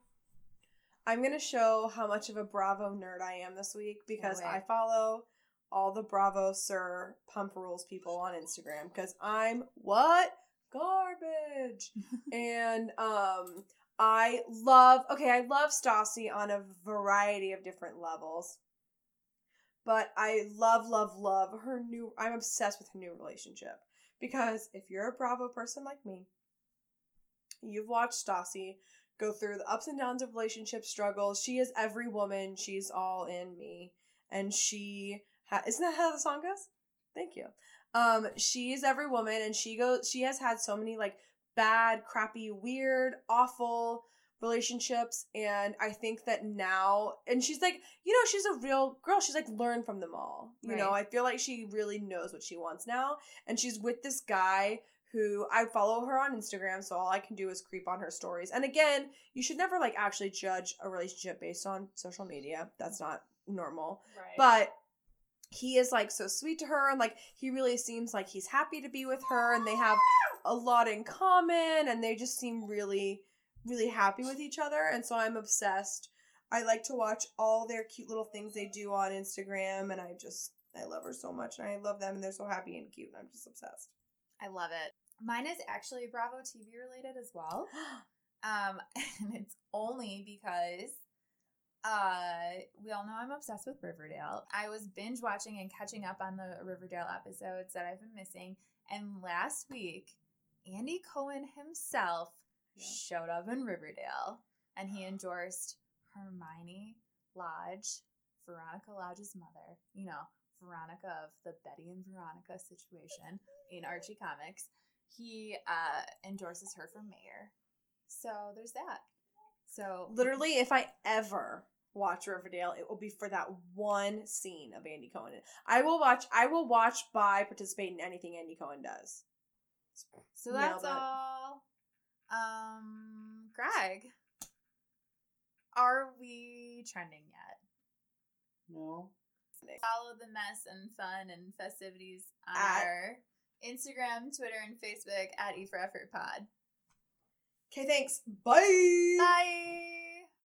Speaker 1: I'm gonna show how much of a Bravo nerd I am this week because
Speaker 2: wait.
Speaker 1: I follow all the Bravo Sir Pump Rules people on Instagram because I'm what garbage, and um I love okay I love Stassi on a variety of different levels, but I love love love her new I'm obsessed with her new relationship because if you're a Bravo person like me, you've watched Stassi go through the ups and downs of relationship struggles. She is every woman. She's all in me, and she ha- isn't that how the song goes? Thank you. Um, she is every woman, and she goes. She has had so many like bad, crappy, weird, awful relationships, and I think that now, and she's like, you know, she's a real girl. She's like learned from them all. You know, I feel like she really knows what she wants now, and she's with this guy who I follow her on Instagram, so all I can do is creep on her stories. And again, you should never like actually judge a relationship based on social media. That's not normal.
Speaker 2: Right.
Speaker 1: But he is like so sweet to her and like he really seems like he's happy to be with her and they have a lot in common and they just seem really really happy with each other and so I'm obsessed. I like to watch all their cute little things they do on Instagram and I just I love her so much and I love them and they're so happy and cute and I'm just obsessed.
Speaker 2: I love it. Mine is actually Bravo TV related as well. Um, and it's only because uh we all know I'm obsessed with Riverdale. I was binge watching and catching up on the Riverdale episodes that I've been missing. And last week, Andy Cohen himself
Speaker 1: Yeah.
Speaker 2: showed up in Riverdale and he endorsed Hermione Lodge, Veronica Lodge's mother. You know, Veronica of the Betty and Veronica situation in Archie Comics. He uh endorses her for mayor. So there's that. So
Speaker 1: Literally, if I ever watch Riverdale, it will be for that one scene of Andy Cohen. I will watch. I will watch by participate in anything Andy Cohen does.
Speaker 2: So that's all. Um, Greg, are we trending yet?
Speaker 3: No.
Speaker 2: Follow the mess and fun and festivities on
Speaker 1: At-
Speaker 2: our Instagram, Twitter, and Facebook at E for Effort Pod.
Speaker 1: Okay, thanks. Bye.
Speaker 2: Bye.